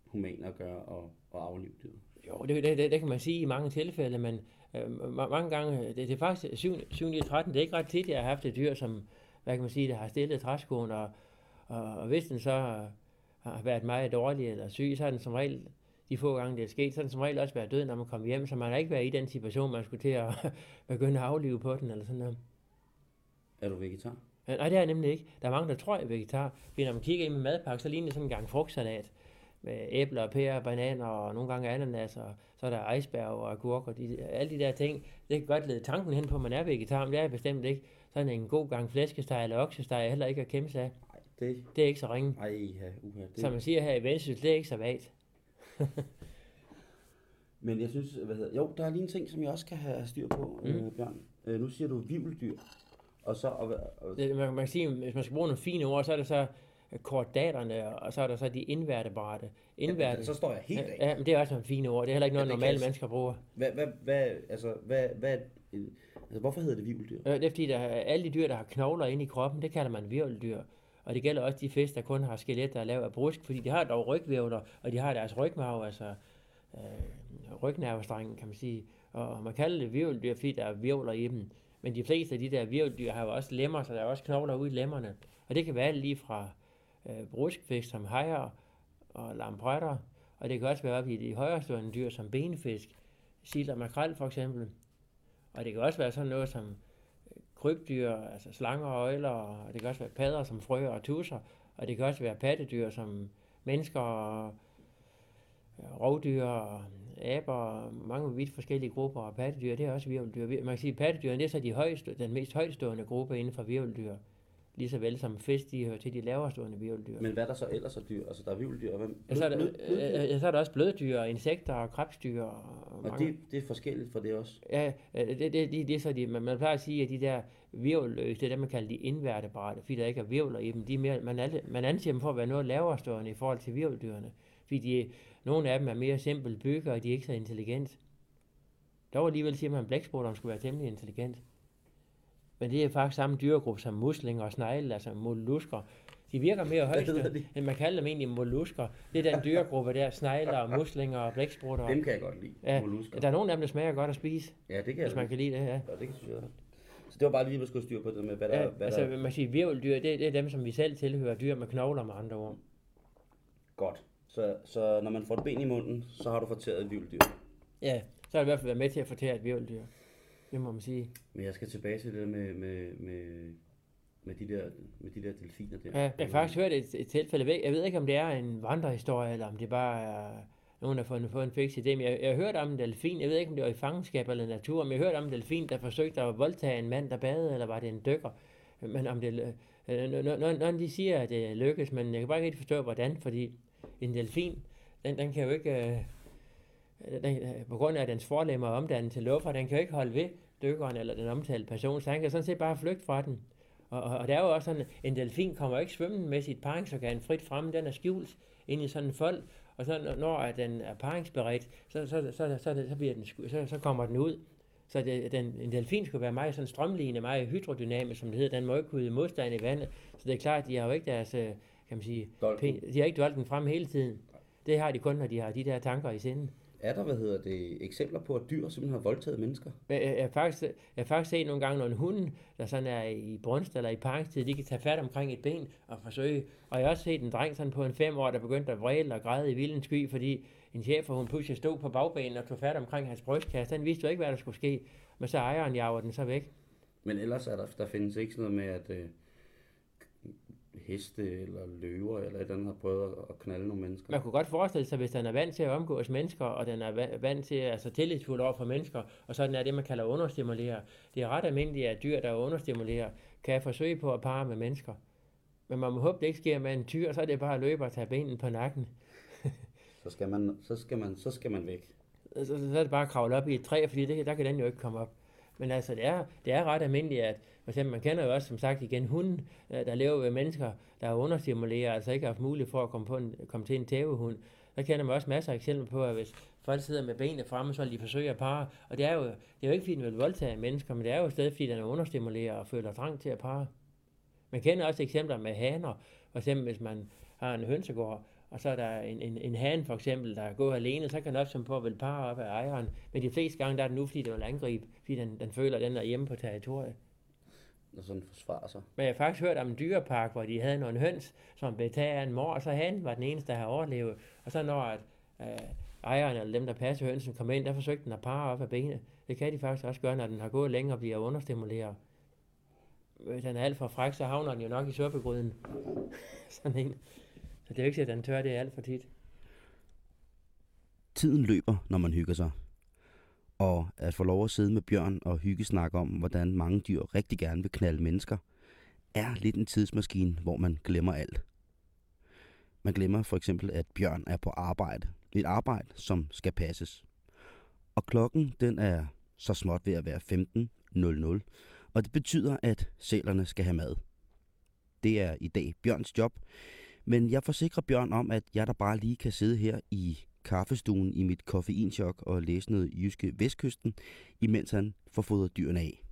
humane at gøre og, og aflive dyret? Jo, det, det, det, det kan man sige i mange tilfælde, men øh, ma- mange gange, det, det er faktisk 7, 7 9, 13, det er ikke ret tit, jeg har haft et dyr, som, hvad kan man sige, der har stillet træskoen, og, og, og hvis den så har været meget dårlig eller syg, så er den som regel, de få gange det er sket, så den som regel også været død, når man kommer hjem, så man har ikke været i den situation, man skulle til at [LAUGHS] begynde at aflive på den, eller sådan noget. Er du vegetar? Ja, Nej, det er nemlig ikke. Der er mange, der tror, jeg er vegetar. Fordi når man kigger ind med madpakke, så ligner det sådan en gang frugtsalat med æbler, pærer, bananer og nogle gange ananas, og så er der iceberg og agurker. De, alle de der ting, det kan godt lede tanken hen på, at man er vegetar, men det er jeg bestemt ikke. Sådan en god gang flæskesteg eller oksesteg er heller ikke at kæmpe sig af. Nej, det... Det er ikke så ringe. Ej, ja, uha. Det... Som man siger her i Vendsyssel, det er ikke så vagt. [LAUGHS] Men jeg synes, hvad hedder... Jo, der er lige en ting, som jeg også skal have styr på, mm. øh, Bjørn. Øh, nu siger du vivldyr. Og så... Og, og, man, man kan sige, hvis man skal bruge nogle fine ord, så er det så kordaterne, og så er der så de indværtebrate. Indværte, så står jeg helt af. Ja, men det er også nogle fine ord. Det er heller ikke noget, normale jeg- mennesker bruger. Hvad, hvad, hvad, altså, hvad, hvad, altså, hvorfor hedder det vivldyr? Øh, Det er fordi, der er alle de dyr, der har knogler inde i kroppen, det kalder man virveldyr. Og det gælder også de fisk, der kun har skelet, der er lavet af brusk, fordi de har dog rygvævler, og de har deres rygmarv, altså øh, rygnervestrengen, kan man sige. Og man kalder det virveldyr, fordi der er virvler i dem. Men de fleste af de der virveldyr har jo også lemmer, så der er også knogler ude i lemmerne. Og det kan være alt lige fra øh, bruskfisk som hajer og lampretter, og det kan også være op i de højrestående dyr som benfisk, sild og makrel for eksempel. Og det kan også være sådan noget som øh, krybdyr, altså slanger og øjler, og det kan også være padder som frøer og tusser, og det kan også være pattedyr som mennesker og øh, rovdyr og aber, mange vidt forskellige grupper af pattedyr, det er også virveldyr. Man kan sige, at pattedyrene det er så de højeste, den mest højtstående gruppe inden for virveldyr, lige så vel som fisk, de hører til de laverstående virveldyr. Men hvad er der så ellers af dyr? Altså, der er vivldyr, og hvem? Ja, så, er der, bløddyr? øh, øh, så er der også bløddyr, insekter og krebsdyr. Og, Og mange- det, det er forskelligt for det også. Ja, det, det, det, det er så de, man, man plejer at sige, at de der virvelløse, det er dem, man kalder de indværtebrate, fordi der ikke er virvler i dem. De er mere, man, alle, man anser dem for at være noget lavere stående i forhold til virveldyrene. Fordi de, nogle af dem er mere simpelt bygget, og de er ikke så intelligent. Dog alligevel siger man, at blæksprutterne skulle være temmelig intelligent. Men det er faktisk samme dyregruppe som muslinger og snegle, altså mollusker. De virker mere de? end man kalder dem egentlig mollusker. Det er den dyregruppe der, snegler og muslinger og blæksprutter. Dem kan jeg godt lide. Ja, Mollusker. der er nogle af dem, der smager godt at spise, Ja, det kan jeg hvis man kan lide det, ja. Ja, det kan jeg godt. Så det var bare lige, at skulle styr på det med, hvad der, Ja, hvad altså, der man siger, virveldyr, det, det er dem, som vi selv tilhører, dyr med knogler med andre ord. Godt. Så, så når man får et ben i munden, så har du fortæret et vivldyr. Ja, så har det i hvert fald været med til at fortære et virveldyr. Det må man sige. Men jeg skal tilbage til det med, med, med, med, de, der, med de der delfiner der. Ja, jeg har faktisk hørt et, et tilfælde væk. Jeg ved ikke, om det er en vandrehistorie, eller om det bare er nogen, der har fundet på en fix idé. Men jeg, jeg har hørt om en delfin. Jeg ved ikke, om det var i fangenskab eller natur, men jeg har hørt om en delfin, der forsøgte at voldtage en mand, der badede, eller var det en dykker. Men om det, øh, når, når, når de siger, at det lykkes, men jeg kan bare ikke helt forstå, hvordan, fordi en delfin, den, den kan jo ikke, øh, den, øh, på grund af dens forlemmer omdannet til luffer, den kan jo ikke holde ved dykkeren eller den omtalte person, så han kan sådan set bare flygte fra den. Og, og, og det er jo også sådan, en delfin kommer ikke svømmende med sit paringsorgan frit frem, den er skjult ind i sådan en fold, og så når- at den er paringsberedt, så, så, så, så, så, bliver den, så, så kommer den ud. Så det, den, en delfin skulle være meget sådan strømlignende, meget hydrodynamisk, som det hedder. Den må ikke kunne modstand i vandet. Så det er klart, de har jo ikke deres, øh, kan man sige, Dolken. de har ikke dolken frem hele tiden. Det har de kun, når de har de der tanker i sinden. er der, hvad hedder det, eksempler på, at dyr simpelthen har voldtaget mennesker? Jeg, jeg, jeg, har faktisk, jeg har faktisk set nogle gange, når en hund, der sådan er i brunst eller i parkstid, de kan tage fat omkring et ben og forsøge. Og jeg har også set en dreng sådan på en fem år, der begyndte at vræle og græde i vildens sky, fordi en chef, hun pludselig stod på bagbanen og tog fat omkring hans brystkasse. Den vidste jo ikke, hvad der skulle ske. Men så ejeren jager den så væk. Men ellers er der, der findes ikke sådan noget med, at øh, heste eller løver eller et eller andet har prøvet at knalde nogle mennesker. Man kunne godt forestille sig, hvis den er vant til at omgås mennesker, og den er vant til at altså tillidsfuld over for mennesker, og sådan er det, man kalder understimulere. Det er ret almindeligt, at dyr, der understimulerer, kan forsøge på at parre med mennesker. Men man må håbe, det ikke sker med en tyr, så er det bare at løbe og tage benen på nakken. [LAUGHS] så, skal man, så, skal man, så skal man væk. Så, så, så er det bare at kravle op i et træ, fordi det, der kan den jo ikke komme op. Men altså, det er, det er ret almindeligt, at for eksempel, man kender jo også, som sagt igen, hunden, øh, der lever ved mennesker, der er understimuleret, altså ikke har haft mulighed for at komme, på en, komme til en tævehund. Der kender man også masser af eksempler på, at hvis folk sidder med benene fremme, så vil de forsøge at parre. Og det er jo, det er jo ikke, fordi den vil voldtage mennesker, men det er jo stadig, fordi den er understimuleret og føler trang til at parre. Man kender også eksempler med haner. For eksempel, hvis man har en hønsegård, og så er der en, en, en han for eksempel, der går alene, så kan den opsøge på at vil parre op af ejeren. Men de fleste gange, der er den nu, fordi den vil angribe, fordi den, den føler, at den er hjemme på territoriet. Og sådan forsvarer sig. Men jeg har faktisk hørt om en dyrepark, hvor de havde nogle høns, som blev taget af en mor, og så han var den eneste, der havde overlevet. Og så når at, øh, ejeren eller dem, der passer hønsen, kom ind, der forsøgte den at parre op af benene. Det kan de faktisk også gøre, når den har gået længere og bliver understimuleret. Hvis den er alt for fræk, så havner den jo nok i suppegryden. [LAUGHS] Sådan en. Så det er jo ikke, at den tør det er alt for tit. Tiden løber, når man hygger sig. Og at få lov at sidde med Bjørn og hygge snakke om, hvordan mange dyr rigtig gerne vil knalde mennesker, er lidt en tidsmaskine, hvor man glemmer alt. Man glemmer for eksempel, at Bjørn er på arbejde. Et arbejde, som skal passes. Og klokken, den er så småt ved at være 15.00, og det betyder, at sælerne skal have mad. Det er i dag Bjørns job, men jeg forsikrer Bjørn om, at jeg der bare lige kan sidde her i kaffestuen i mit koffeinchok og læse noget jyske vestkysten, imens han får fodret dyrene af.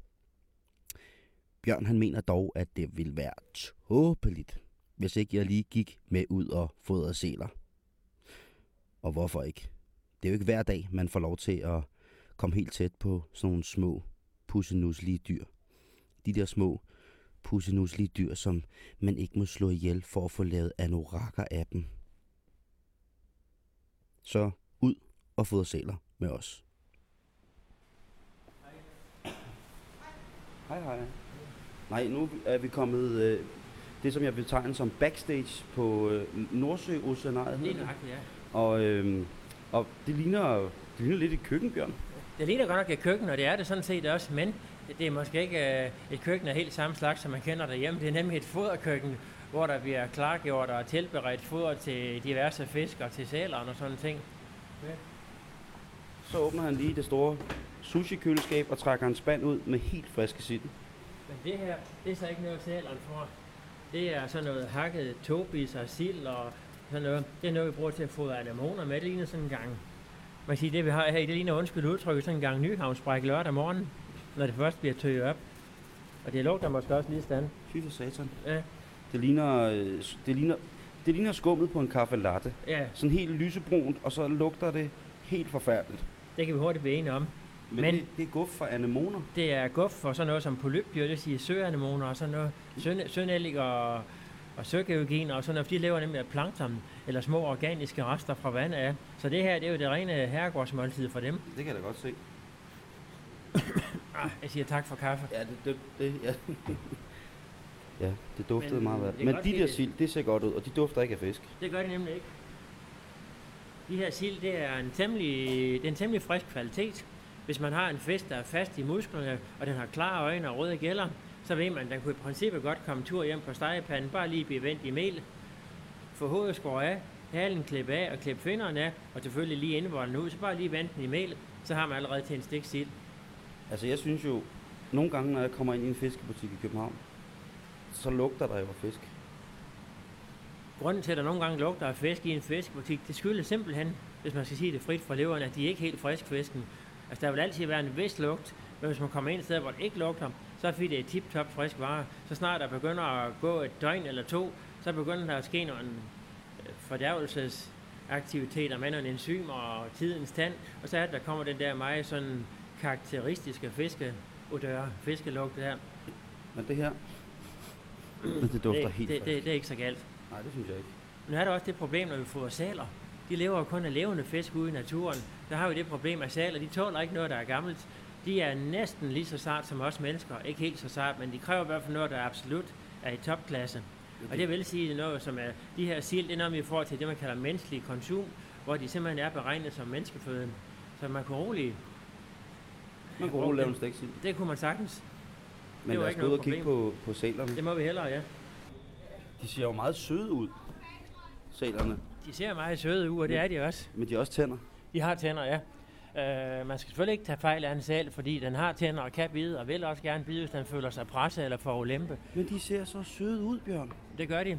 Bjørn han mener dog, at det vil være tåbeligt, hvis ikke jeg lige gik med ud og fodrede sæler. Og hvorfor ikke? Det er jo ikke hver dag, man får lov til at komme helt tæt på sådan nogle små, pussenuslige dyr. De der små, pussenuslige dyr, som man ikke må slå ihjel for at få lavet anorakker af dem. Så ud og fodre sæler med os. Hej hej. Nej, nu er vi kommet øh, det, som jeg betegner som backstage på øh, Nordsø Oceanariet. Det er ja. Og, øh, og det ligner, det ligner lidt et køkken, Bjørn. Det ligner godt nok et køkken, og det er det sådan set også, men det er måske ikke øh, et køkken af helt samme slags, som man kender derhjemme. Det er nemlig et foderkøkken, hvor der bliver klargjort og tilberedt foder til diverse fisk og til sælerne og sådan ting. Ja. Så åbner han lige det store sushi-køleskab og trækker en spand ud med helt friske sild. Men det her, det er så ikke noget sælerne får. Det er sådan noget hakket tobis og sild og sådan noget. Det er noget, vi bruger til at fodre anemoner med. Det ligner sådan en gang man siger, det vi har her, det ligner undskyld udtryk, sådan en gang nyhavnsbræk lørdag morgen når det først bliver tøjet op. Og det lugter måske også lige stand. Fy for satan. Ja. Det ligner, øh, det ligner, det ligner skummet på en kaffe latte. Ja. Sådan helt lysebrunt, og så lugter det helt forfærdeligt. Det kan vi hurtigt blive enige om. Men, Men det, det er guf for anemoner? Det er guf for sådan noget som polypdyr, det vil sige søanemoner og sådan noget. Søn, sønællig og, og søgeuginer og sådan noget, de lever nemlig af plankton eller små organiske rester fra vand af. Så det her, det er jo det rene herregårdsmåltid for dem. Det kan jeg da godt se. Ah, jeg siger tak for kaffe. Ja, det, det, det ja. [LAUGHS] ja, det duftede Men, meget værd. Men de der sild, det ser godt ud, og de dufter ikke af fisk. Det gør de nemlig ikke. De her sild, det er en temmelig, det er en temmelig frisk kvalitet. Hvis man har en fisk, der er fast i musklerne, og den har klare øjne og røde gælder, så ved man, at den kunne i princippet godt komme tur hjem på stegepanden, bare lige blive vendt i mel, få hovedet skåret af, halen klippe af og klippe finderne af, og selvfølgelig lige indvolden ud, så bare lige vente den i mel, så har man allerede til en stik sild. Altså jeg synes jo, nogle gange når jeg kommer ind i en fiskebutik i København, så lugter der jo af fisk. Grunden til, at der nogle gange lugter af fisk i en fiskebutik, det skyldes simpelthen, hvis man skal sige det frit fra leveren, at de er ikke helt frisk fisken. Altså der vil altid være en vis lugt, men hvis man kommer ind et sted, hvor det ikke lugter, så er det det er tip-top frisk vare. Så snart der begynder at gå et døgn eller to, så begynder der at ske nogle øh, fordærvelsesaktiviteter med nogle enzymer og tidens tand, og så er det, der kommer den der meget sådan karakteristiske fiskeodør, fiskelugt her. Men det her, det dufter det, helt det, det, det, er ikke så galt. Nej, det synes jeg ikke. Nu er der også det problem, når vi får saler. De lever jo kun af levende fisk ude i naturen. Der har vi det problem, at saler, de tåler ikke noget, der er gammelt. De er næsten lige så sart som os mennesker. Ikke helt så sart, men de kræver i hvert fald noget, der absolut er i topklasse. Og det vil sige noget, som er, de her sild, det er noget, vi får til det, man kalder menneskelig konsum, hvor de simpelthen er beregnet som menneskeføden. Så man kunne roligt... Man kunne roligt lave en stegsild. Det kunne man sagtens. Men lad os gå ud og kigge på, på sælerne. Det må vi hellere, ja. De ser jo meget søde ud, sælerne. De ser meget søde ud, og det er de også. Men de har også tænder. De har tænder, ja. Øh, man skal selvfølgelig ikke tage fejl af en sal, fordi den har tænder og kan bide, og vil også gerne bide, hvis den føler sig presset eller får ulempe. Men de ser så søde ud, Bjørn. Det gør de.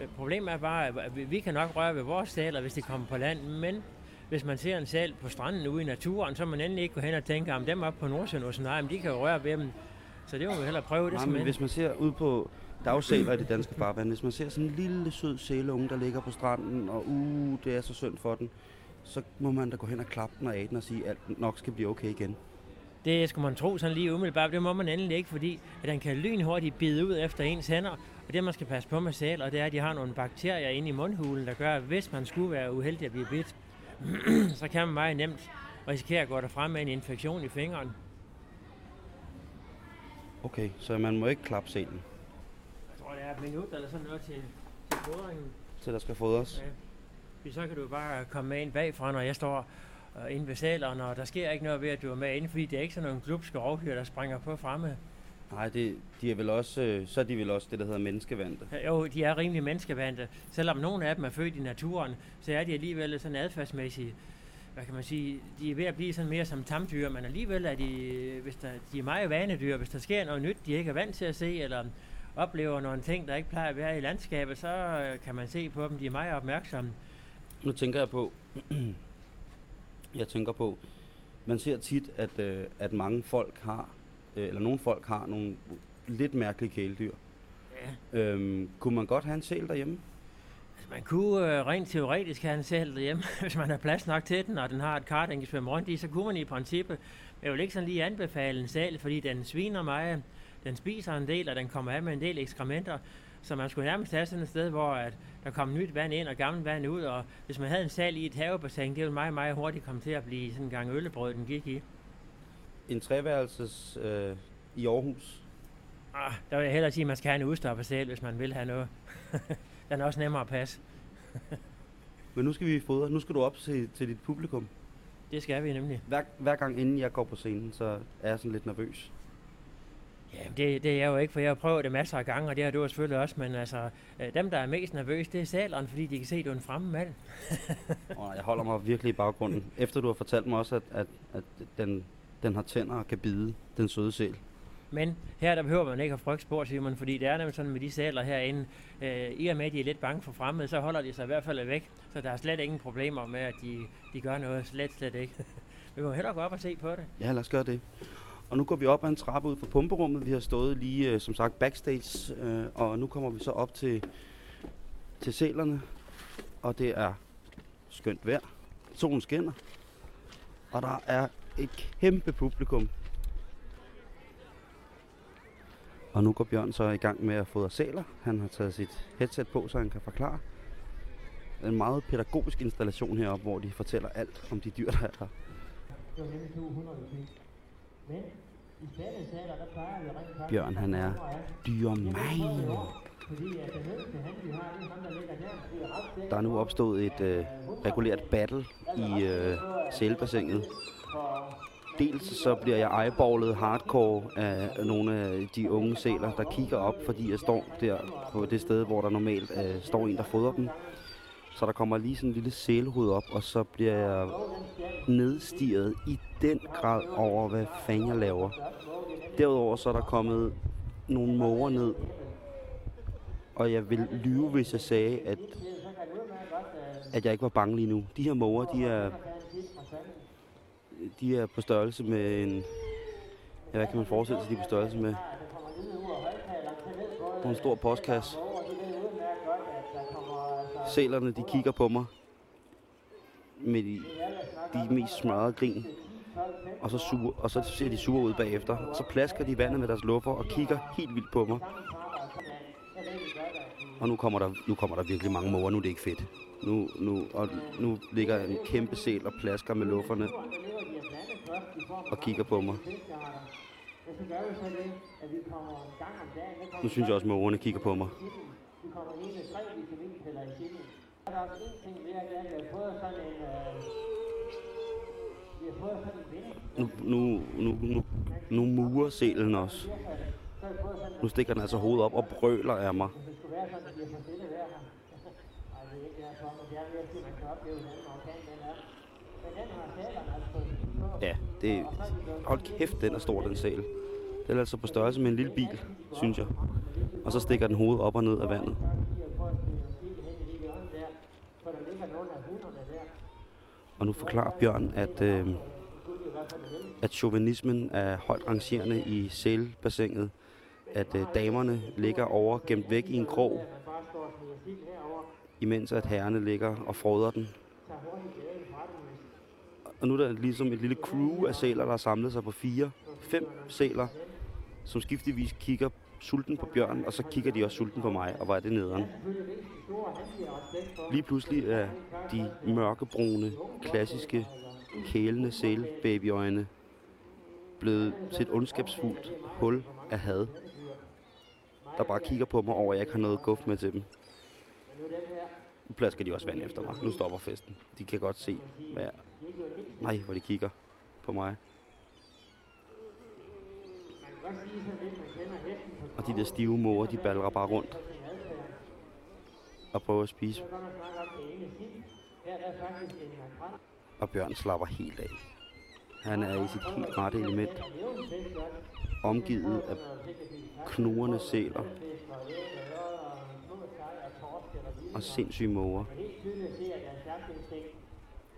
Øh, Problemet er bare, at vi- kan nok røre ved vores saler, hvis de kommer på land, men hvis man ser en sal på stranden ude i naturen, så man endelig ikke gå hen og tænke, om dem op på Nordsjøen og sådan noget, men de kan jo røre ved dem. Så det må vi hellere prøve, det Nej, men hvis man ser ud på... Der er jo sæler i det danske farvand. Hvis man ser sådan en lille sød sælunge, der ligger på stranden, og uh, det er så synd for den, så må man da gå hen og klappe den og af den og sige, at alt nok skal blive okay igen. Det skulle man tro sådan lige umiddelbart. Det må man endelig ikke, fordi at den kan lynhurtigt bide ud efter ens hænder. Og det, man skal passe på med sæler, det er, at de har nogle bakterier inde i mundhulen, der gør, at hvis man skulle være uheldig at blive bidt, [CLEARS THROAT] så kan man meget nemt risikere at gå derfra med en infektion i fingeren. Okay, så man må ikke klappe sælen, Jeg tror, det er et minut eller sådan noget til, til fodringen. til der skal fodres. Ja. Så kan du bare komme med ind bagfra, når jeg står øh, inde ved sælerne, og der sker ikke noget ved, at du er med inde, fordi det er ikke sådan nogle glupske rovdyr, der springer på fremme. Nej, det, de er vel også, øh, så er de vel også det, der hedder menneskevandte. Jo, de er rimelig menneskevandte. Selvom nogle af dem er født i naturen, så er de alligevel sådan adfærdsmæssigt, hvad kan man sige, de er ved at blive sådan mere som tamdyr, men alligevel er de, hvis der, de er meget vanedyr. Hvis der sker noget nyt, de ikke er vant til at se, eller oplever nogle ting, der ikke plejer at være i landskabet, så øh, kan man se på dem, de er meget opmærksomme. Nu tænker jeg på, [CLEARS THROAT] jeg tænker på, man ser tit, at, øh, at mange folk har, eller nogle folk har nogle lidt mærkelige kæledyr. Ja. Øhm, kunne man godt have en sæl derhjemme? Man kunne øh, rent teoretisk have en sæl derhjemme, [LAUGHS] hvis man har plads nok til den, og den har et kar, den kan svømme rundt i, så kunne man i princippet. Men jeg vil ikke sådan lige anbefale en sæl, fordi den sviner meget, den spiser en del, og den kommer af med en del ekskrementer. Så man skulle nærmest have sådan et sted, hvor at der kom nyt vand ind og gammelt vand ud, og hvis man havde en sal i et havebassin, det ville meget, meget hurtigt komme til at blive sådan en gang øllebrød, den gik i. En treværelses øh, i Aarhus. Ah, der vil jeg hellere sige, at man skal have en udstopper selv, hvis man vil have noget. [LAUGHS] den er også nemmere at passe. [LAUGHS] Men nu skal vi fodre. Nu skal du op til, til dit publikum. Det skal vi nemlig. Hver, hver gang inden jeg går på scenen, så er jeg sådan lidt nervøs. Ja, det, det er jeg jo ikke, for jeg har prøvet det masser af gange, og det har du selvfølgelig også, men altså, øh, dem, der er mest nervøse, det er saleren, fordi de kan se, at du er en fremmed mand. Jeg holder mig virkelig i baggrunden. Efter du har fortalt mig også, at, at, at den, den har tænder og kan bide den søde sæl. Men her der behøver man ikke at frygte spor, Simon, fordi det er nemlig sådan med de saler herinde. Øh, I og med, at de er lidt bange for fremmede, så holder de sig i hvert fald væk. Så der er slet ingen problemer med, at de, de gør noget. Slet, slet ikke. [LAUGHS] Vi må hellere gå op og se på det. Ja, lad os gøre det. Og nu går vi op ad en trappe ud fra pumperummet. Vi har stået lige, øh, som sagt, backstage, øh, og nu kommer vi så op til, til sælerne. Og det er skønt vejr. Solen skinner. Og der er et kæmpe publikum. Og nu går Bjørn så i gang med at fodre sæler. Han har taget sit headset på, så han kan forklare. En meget pædagogisk installation heroppe, hvor de fortæller alt om de dyr, der er her. Det var nemlig 200 Men i saler, der plejer vi rent Bjørn, han er ret Der er nu opstået et øh, regulært battle i øh, sælbassinet. Dels så bliver jeg eyeballet hardcore af nogle af de unge sæler, der kigger op, fordi jeg står der på det sted, hvor der normalt øh, står en, der fodrer dem. Så der kommer lige sådan en lille sælhoved op, og så bliver jeg nedstiget i den grad over, hvad fanden jeg laver. Derudover så er der kommet nogle måger ned, og jeg vil lyve, hvis jeg sagde, at, at jeg ikke var bange lige nu. De her måger, de er, de er på størrelse med en... Ja, hvad kan man forestille sig, de er på størrelse med? På en stor postkasse. Sælerne, de kigger på mig. med de, de mest smadrede grin. Og så, suger, og så ser de sure ud bagefter. Og så plasker de vandet med deres luffer og kigger helt vildt på mig. Og nu kommer der, nu kommer der virkelig mange måger. Nu er det ikke fedt. Nu, nu, og nu ligger en kæmpe sæl og plasker med lufferne og kigger på mig. Nu synes jeg også, at morerne kigger på mig. Nu, nu, nu, nu, nu murer selen også. Nu stikker den altså hovedet op og brøler af mig. Ja, det... Hold kæft, den er stor, den sal. Den er altså på størrelse med en lille bil, synes jeg. Og så stikker den hovedet op og ned af vandet. Og nu forklarer Bjørn, at, øh, at chauvinismen er højt rangerende i sælbassinet. At øh, damerne ligger over gemt væk i en krog, imens at herrerne ligger og froder den. Og nu er der ligesom et lille crew af sæler, der har samlet sig på fire, fem sæler, som skiftevis kigger sulten på Bjørn, og så kigger de også sulten på mig, og hvor er det nederen. Lige pludselig er de mørkebrune, klassiske, kælende sælbabyøjne blevet til et ondskabsfuldt hul af had, der bare kigger på mig over, at jeg ikke har noget guf med til dem. Nu plasker de også vand efter mig. Nu stopper festen. De kan godt se, hvad jeg... Nej, hvor de kigger på mig. Og de der stive måger, de ballerer bare rundt. Og prøver at spise. Og Bjørn slapper helt af. Han er i sit helt rette element. Omgivet af knurrende sæler. Og sindssyge måger.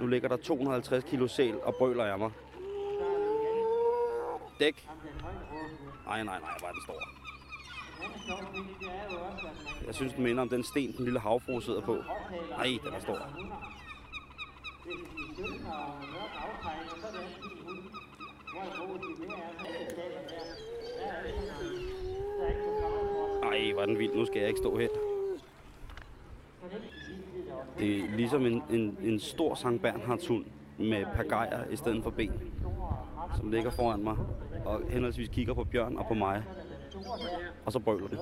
Nu ligger der 250 kilo sæl og brøler af mig. Dæk. Nej, nej, nej, hvor er den stor. Jeg synes, den minder om den sten, den lille havfru sidder på. Nej, den er stor. Nej, hvor er den vild. Nu skal jeg ikke stå her. Det er ligesom en, en, en stor Sankt Bernhards hund med pagajer i stedet for ben, som ligger foran mig og henholdsvis kigger på Bjørn og på mig. Og så brøler den.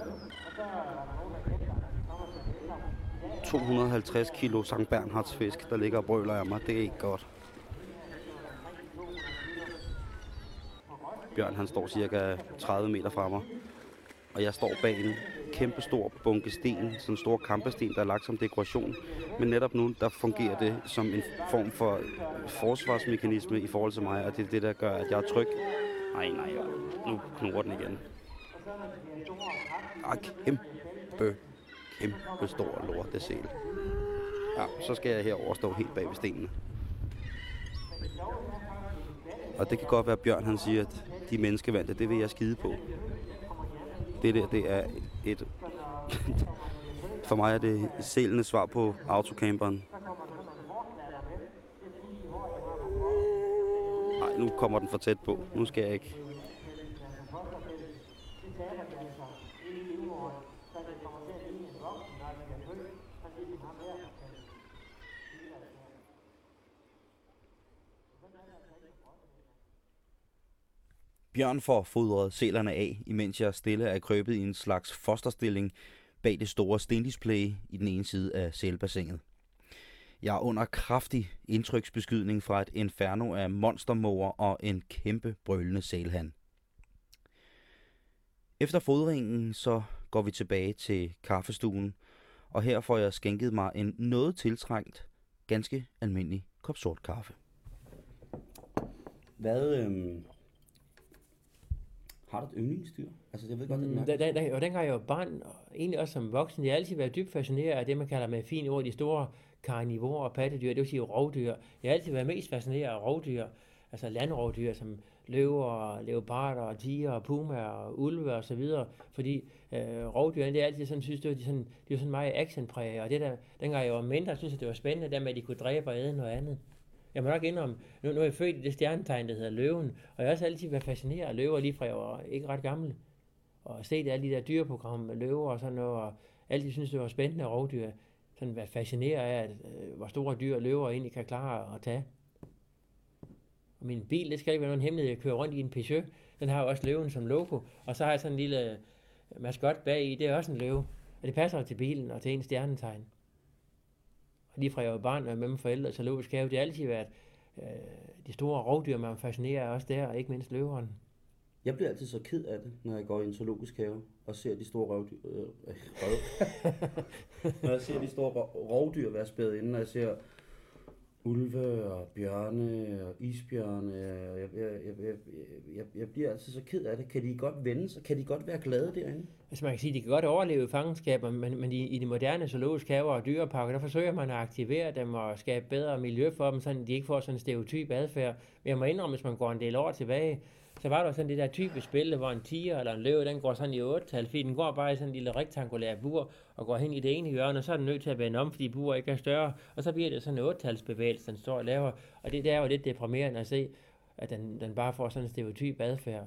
250 kilo Sankt Bernhards fisk, der ligger og brøler af mig. Det er ikke godt. Bjørn han står cirka 30 meter fra mig. Og jeg står bag kæmpe stor bunke sten, sådan en stor kampesten, der er lagt som dekoration. Men netop nu, der fungerer det som en form for forsvarsmekanisme i forhold til mig, og det er det, der gør, at jeg er tryg. Nej, nej, nu knurrer den igen. Ah, kæmpe, kæmpe stor lortesel. Ja, så skal jeg herover stå helt bag ved stenene. Og det kan godt være, at Bjørn han siger, at de menneskevandte, det vil jeg skide på. Det der, det er et... For mig er det sælende svar på autocamperen. Nej, nu kommer den for tæt på. Nu skal jeg ikke. Bjørn får fodret sælerne af, imens jeg stille er krøbet i en slags fosterstilling bag det store stendisplay i den ene side af sælbassinet. Jeg er under kraftig indtryksbeskydning fra et inferno af monstermåger og en kæmpe brølende sælhan. Efter fodringen så går vi tilbage til kaffestuen, og her får jeg skænket mig en noget tiltrængt, ganske almindelig kop sort kaffe. Hvad, øhm, har du et yndlingsdyr? Altså, jeg ved godt, det er Mm, da, da, og dengang jeg var barn, og egentlig også som voksen, jeg har altid været dybt fascineret af det, man kalder med fine ord, de store karnivorer og pattedyr, det vil sige rovdyr. Jeg har altid været mest fascineret af rovdyr, altså landrovdyr som løver, leoparder, tiger, pumaer, og ulve og så videre, fordi øh, rovdyr, det er altid sådan, synes, det var, de sådan, de var sådan meget actionpræget, og det der, dengang jeg var mindre, synes jeg, det var spændende, der med, at de kunne dræbe og æde noget andet. Jeg må nok indrømme, nu, nu er jeg født i det stjernetegn, der hedder løven, og jeg har også altid været fascineret af løver, lige fra jeg var ikke ret gammel og set alle de der dyreprogrammer med løver og sådan noget, og altid synes, det var spændende rovdyr. Sådan været fascineret af, at, øh, hvor store dyr løver egentlig kan klare at tage. Og min bil, det skal ikke være nogen hemmelighed, jeg kører rundt i en Peugeot. Den har jo også løven som logo, og så har jeg sådan en lille øh, maskot bag i, det er også en løve. Og det passer til bilen og til en stjernetegn. Lige fra jeg var barn og med mine forældre, så logisk have, det har altid været øh, de store rovdyr, man fascinerer også der, og ikke mindst løveren. Jeg bliver altid så ked af det, når jeg går i en zoologisk have og ser de store røvdyr, øh, [LAUGHS] røv. [LAUGHS] når jeg ser de store rov- rovdyr være spædet inde, når jeg ser ulve og bjørne og isbjørne. Og jeg, jeg, jeg, jeg, jeg, jeg bliver altid så ked af det. Kan de godt vende sig? Kan de godt være glade derinde? Altså man kan sige, at de kan godt overleve i fangenskaber, men, men i, i de moderne zoologiske haver og dyreparker, der forsøger man at aktivere dem og skabe bedre miljø for dem, så de ikke får sådan en stereotyp adfærd. Men jeg må indrømme, hvis man går en del år tilbage, så var der sådan det der typiske spil, hvor en tiger eller en løve, den går sådan i 8 fordi den går bare i sådan en lille rektangulær bur, og går hen i det ene hjørne, og så er den nødt til at vende om, fordi bur ikke er større, og så bliver det sådan en 8 bevægelse, den står og laver, og det, det er jo lidt deprimerende at se, at den, den bare får sådan en stereotyp adfærd.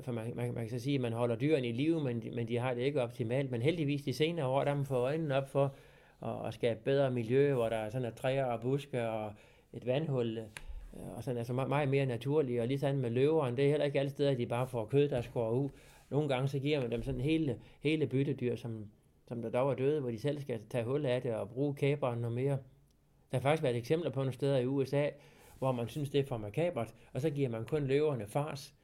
For man, man, man kan så sige, at man holder dyrene i live, men men de har det ikke optimalt. Men heldigvis de senere år, der har man fået øjnene op for at, at skabe bedre miljø, hvor der er sådan at træer og buske og et vandhul, Øh, og sådan altså meget, mere naturlige, Og lige med løveren, det er heller ikke alle steder, at de bare får kød, der skår ud. Nogle gange så giver man dem sådan hele, hele byttedyr, som, som der dog er døde, hvor de selv skal tage hul af det og bruge kæberen noget mere. Der har faktisk været eksempler på nogle steder i USA, hvor man synes, det er for makabert, og så giver man kun løverne fars,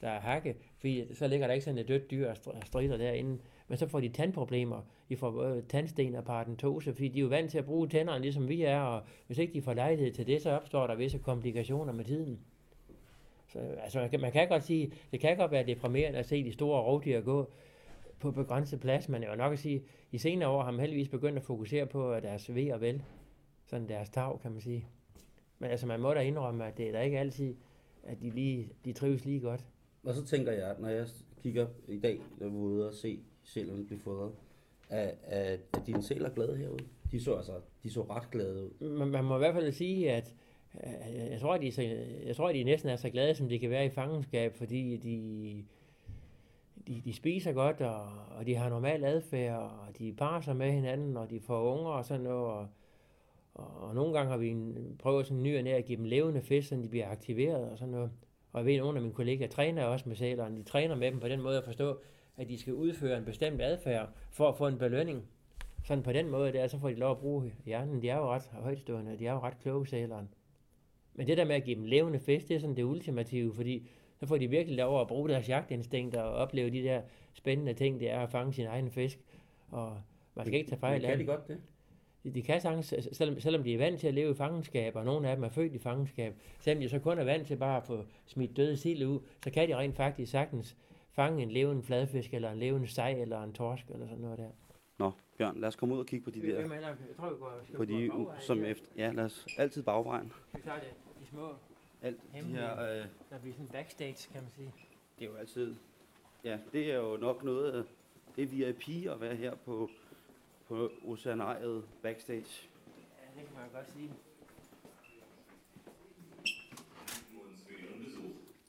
der er hakke, fordi så ligger der ikke sådan et dødt dyr og strider derinde. Men så får de tandproblemer. De får øh, tandsten og paradentose, fordi de er jo vant til at bruge tænderne, ligesom vi er, og hvis ikke de får lejlighed til det, så opstår der visse komplikationer med tiden. Så, altså, man kan, man kan godt sige, det kan godt være deprimerende at se de store rovdyr gå på begrænset plads, men jeg vil nok at sige, i senere år har man heldigvis begyndt at fokusere på deres ved og vel, sådan deres tag, kan man sige. Men altså, man må da indrømme, at det er da ikke altid, at de, lige, de trives lige godt. Og så tænker jeg, når jeg kigger i dag, når vi er ude og se sælerne blive fodret, at, at, at dine sæler er glade herude. De så altså, de så ret glade ud. Man, man må i hvert fald sige, at øh, jeg tror, de så, jeg tror, de næsten er så glade, som de kan være i fangenskab, fordi de, de, de spiser godt, og, og de har normal adfærd, og de parer sig med hinanden, og de får unger og sådan noget. Og, og, og nogle gange har vi en, prøvet sådan ny og nær at give dem levende fisk, så de bliver aktiveret og sådan noget. Og jeg ved, at nogle af mine kollegaer træner også med sælerne. De træner med dem på den måde at forstå, at de skal udføre en bestemt adfærd for at få en belønning. Sådan på den måde der, så får de lov at bruge hjernen. De er jo ret højtstående, de er jo ret kloge sælerne. Men det der med at give dem levende fisk, det er sådan det ultimative, fordi så får de virkelig lov at bruge deres jagtinstinkt og opleve de der spændende ting, det er at fange sin egen fisk. Og man skal ikke tage fejl af kan de det. godt det? De, de kan sagtens, selvom, selvom de er vant til at leve i fangenskab, og nogle af dem er født i fangenskab, selvom de så kun er vant til bare at få smidt døde sild ud, så kan de rent faktisk sagtens fange en levende fladfisk, eller en levende sej, eller en torsk, eller sådan noget der. Nå, Bjørn, lad os komme ud og kigge på de der, Jeg tror, vi går, på de, som efter, ja, lad os altid bagvejen. Vi tager det, de små, Alt de Hemmelige. her, øh, der bliver sådan backstage, kan man sige. det er jo altid, ja, det er jo nok noget, af- det er VIP at være her på, på Oceanariet backstage. Ja, det kan man godt sige.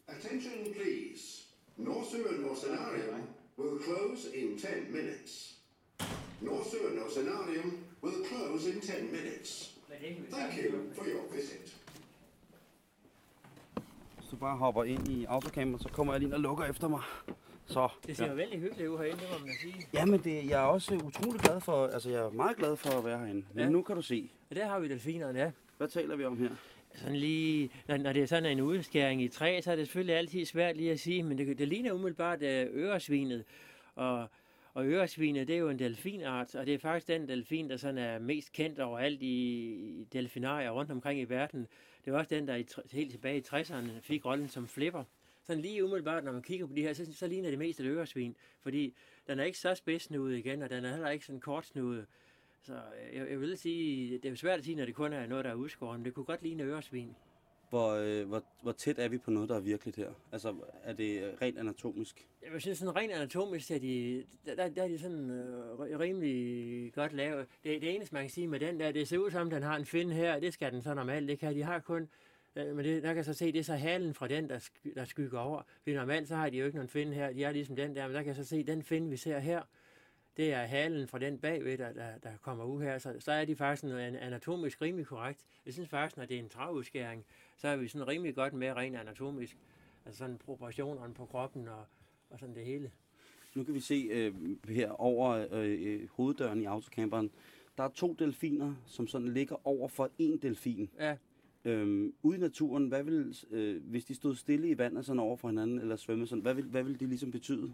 Attention please. Northern Oceanarium will close in 10 minutes. Northern Oceanarium will close in 10 minutes. Thank you for your visit. Hvis du bare hopper ind i autocamper, så kommer jeg lige ind og lukker efter mig. Så, Det ser ja. vældig hyggeligt ud herinde, det må man sige. Ja, men det, jeg er også utrolig glad for, altså jeg er meget glad for at være herinde. Men Ja. nu kan du se, Og der har vi delfinerne, ja. hvad taler vi om her? Sådan lige, når, når det er sådan en udskæring i træ, så er det selvfølgelig altid svært lige at sige, men det, det ligner umiddelbart øh, øresvinet. Og, Og øresvinet, det er jo en delfinart, og det er faktisk den delfin, der sådan er mest kendt overalt i delfinarier rundt omkring i verden. Det var også den, der i, helt tilbage i 60'erne fik rollen som flipper. Sådan lige umiddelbart, når man kigger på de her, så, så ligner det mest et øresvin, fordi den er ikke så spidsnudet igen, og den er heller ikke sådan kortsnudet. Så jeg, jeg vil sige, det er svært at sige, når det kun er noget, der er udskåret, men det kunne godt ligne øresvin. Hvor, øh, hvor, hvor tæt er vi på noget, der er virkeligt her? Altså, er det rent anatomisk? Jeg vil sige, sådan rent anatomisk, er de, der, der er de sådan øh, rimelig godt lavet. Det, det eneste, man kan sige med den der, det ser ud som, den har en finde her, det skal den så normalt ikke have. De har kun, øh, men det, der kan så se, det er så halen fra den, der, sk, der skygger over. Fordi normalt så har de jo ikke nogen finde her, de er ligesom den der, men der kan jeg så se, den finde, vi ser her, det er halen fra den bagved, der, der, der kommer ud her, så, så er de faktisk noget anatomisk rimelig korrekt. Jeg synes faktisk, når det er en travudskæring, så er vi sådan rimelig godt med rent anatomisk. Altså sådan proportionerne på kroppen og, og sådan det hele. Nu kan vi se øh, her over øh, øh hoveddøren i autocamperen, der er to delfiner, som sådan ligger over for en delfin. Ja. Øhm, ude i naturen, hvad vil, øh, hvis de stod stille i vandet sådan over for hinanden, eller svømme sådan, hvad vil, hvad vil det ligesom betyde?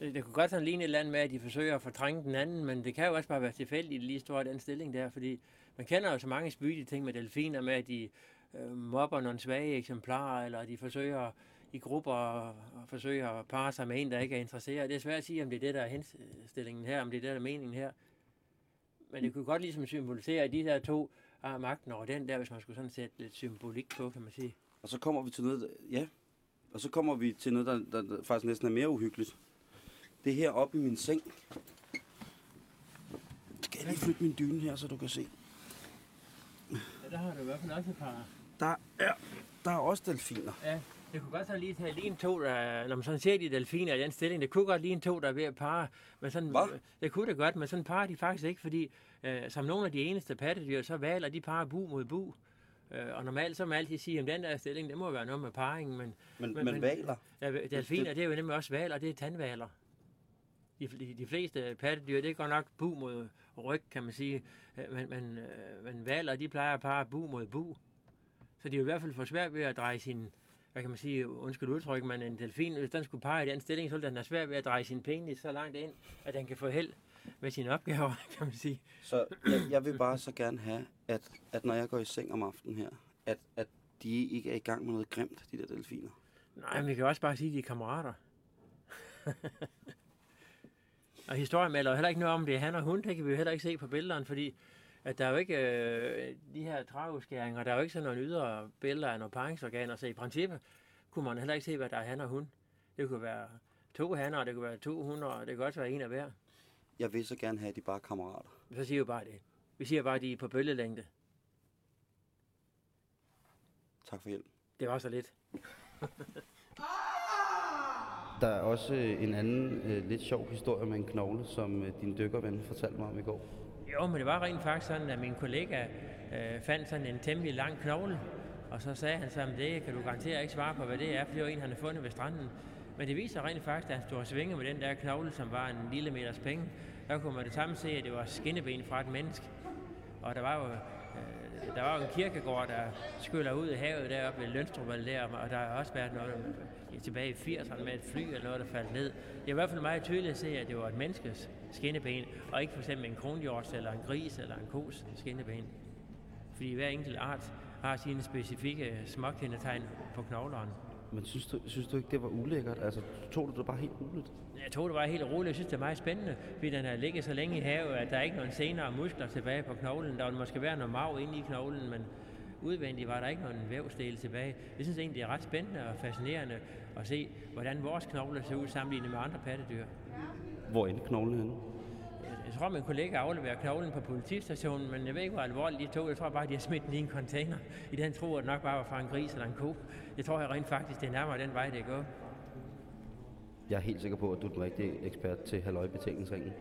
Øh, det, kunne godt sådan ligne et eller andet med, at de forsøger at fortrænge den anden, men det kan jo også bare være tilfældigt, lige står den stilling der, fordi man kender jo så mange spydige ting med delfiner, med at de øh, mobber nogle svage eksemplarer, eller de forsøger i grupper og forsøger at parre sig med en, der ikke er interesseret. Det er svært at sige, om det er det, der er henstillingen her, om det er det, der er meningen her. Men det kunne godt ligesom symbolisere, at de der to har magten over den der, hvis man skulle sådan sætte lidt symbolik på, kan man sige. Og så kommer vi til noget, ja, og så kommer vi til noget, der, der, der faktisk næsten er mere uhyggeligt. Det her oppe i min seng. Skal jeg lige flytte min dyne her, så du kan se? Ja, der har du i hvert fald også et par. Der er, der er også delfiner. Ja, det kunne godt så lige tage lige en to, der, når man sådan ser de delfiner i den stilling, det kunne godt lige en to, der er ved at parre. Men sådan, Hvad? Det kunne det godt, men sådan parer de faktisk ikke, fordi øh, som nogle af de eneste pattedyr, så valer de parer bu mod bu. Øh, og normalt så man altid sige, at den der stilling, det må være noget med parringen. Men, Men, men, men valer? Ja, delfiner, det er jo nemlig også valer, det er tandvaler de, de fleste pattedyr, det går nok bu mod ryg, kan man sige. Øh, men, men, øh, men valer, de plejer bare bu mod bu. Så de er i hvert fald for svært ved at dreje sin, hvad kan man sige, undskyld udtryk, men en delfin, hvis den skulle pege i den stilling, så ville den have svært ved at dreje sin penis så langt ind, at den kan få held med sine opgaver, [LAUGHS] kan man sige. Så jeg, jeg vil bare så gerne have, at, at når jeg går i seng om aftenen her, at, at de ikke er i gang med noget grimt, de der delfiner. Nej, men vi kan også bare sige, at de er kammerater. [LAUGHS] Og historien melder heller ikke noget om, det er han og hun, det kan vi jo heller ikke se på billederne, fordi at der er jo ikke øh, de her travskæringer, der er jo ikke sådan nogle ydre billeder af nogle paringsorganer, så i princippet kunne man heller ikke se, hvad der er han og hun. Det kunne være to hanner, det kunne være to hunder, og det kunne også være en af hver. Jeg vil så gerne have, at de bare er kammerater. Så siger vi bare det. Vi siger bare, at de er på bølgelængde. Tak for hjælp. Det var så lidt. [LAUGHS] Der er også øh, en anden øh, lidt sjov historie med en knogle, som øh, din dykkerven fortalte mig om i går. Jo, men det var rent faktisk sådan, at min kollega øh, fandt sådan en temmelig lang knogle, og så sagde han så, at det kan du garanteret ikke svare på, hvad det er, for det var en, han havde fundet ved stranden. Men det viser rent faktisk, at han stod og svinge med den der knogle, som var en lille meters penge. Der kunne man det samme se, at det var skinneben fra et menneske. Og der var jo øh, der var jo en kirkegård, der skyller ud i havet deroppe ved Lønstrup, der, og der har også været noget tilbage i 80'erne med et fly eller noget, der faldt ned. Det er i hvert fald meget tydeligt at se, at det var et menneskes skinneben, og ikke for eksempel en kronhjort eller en gris eller en kos skinneben. Fordi hver enkelt art har sine specifikke småkendetegn på knoglerne. Men synes du, synes du ikke, det var ulækkert? Altså, tog du det bare helt roligt? Jeg tog det bare helt roligt. Jeg synes, det er meget spændende, fordi den har ligget så længe i havet, at der er ikke nogen senere muskler tilbage på knoglen. Der vil måske være noget mav inde i knoglen, men udvendigt var der ikke nogen vævsdel tilbage. Jeg synes egentlig, det er ret spændende og fascinerende at se, hvordan vores knogler ser ud sammenlignet med andre pattedyr. Hvor er knoglen henne? Jeg tror, min kollega afleverer knoglen på politistationen, men jeg ved ikke, hvor alvorligt de tog. Jeg tror bare, de har smidt den i en container. I den tro, at det nok bare var fra en gris eller en ko. Jeg tror jeg rent faktisk, det er nærmere den vej, det går. Jeg er helt sikker på, at du er den rigtige ekspert til halvøjbetænkningsringen.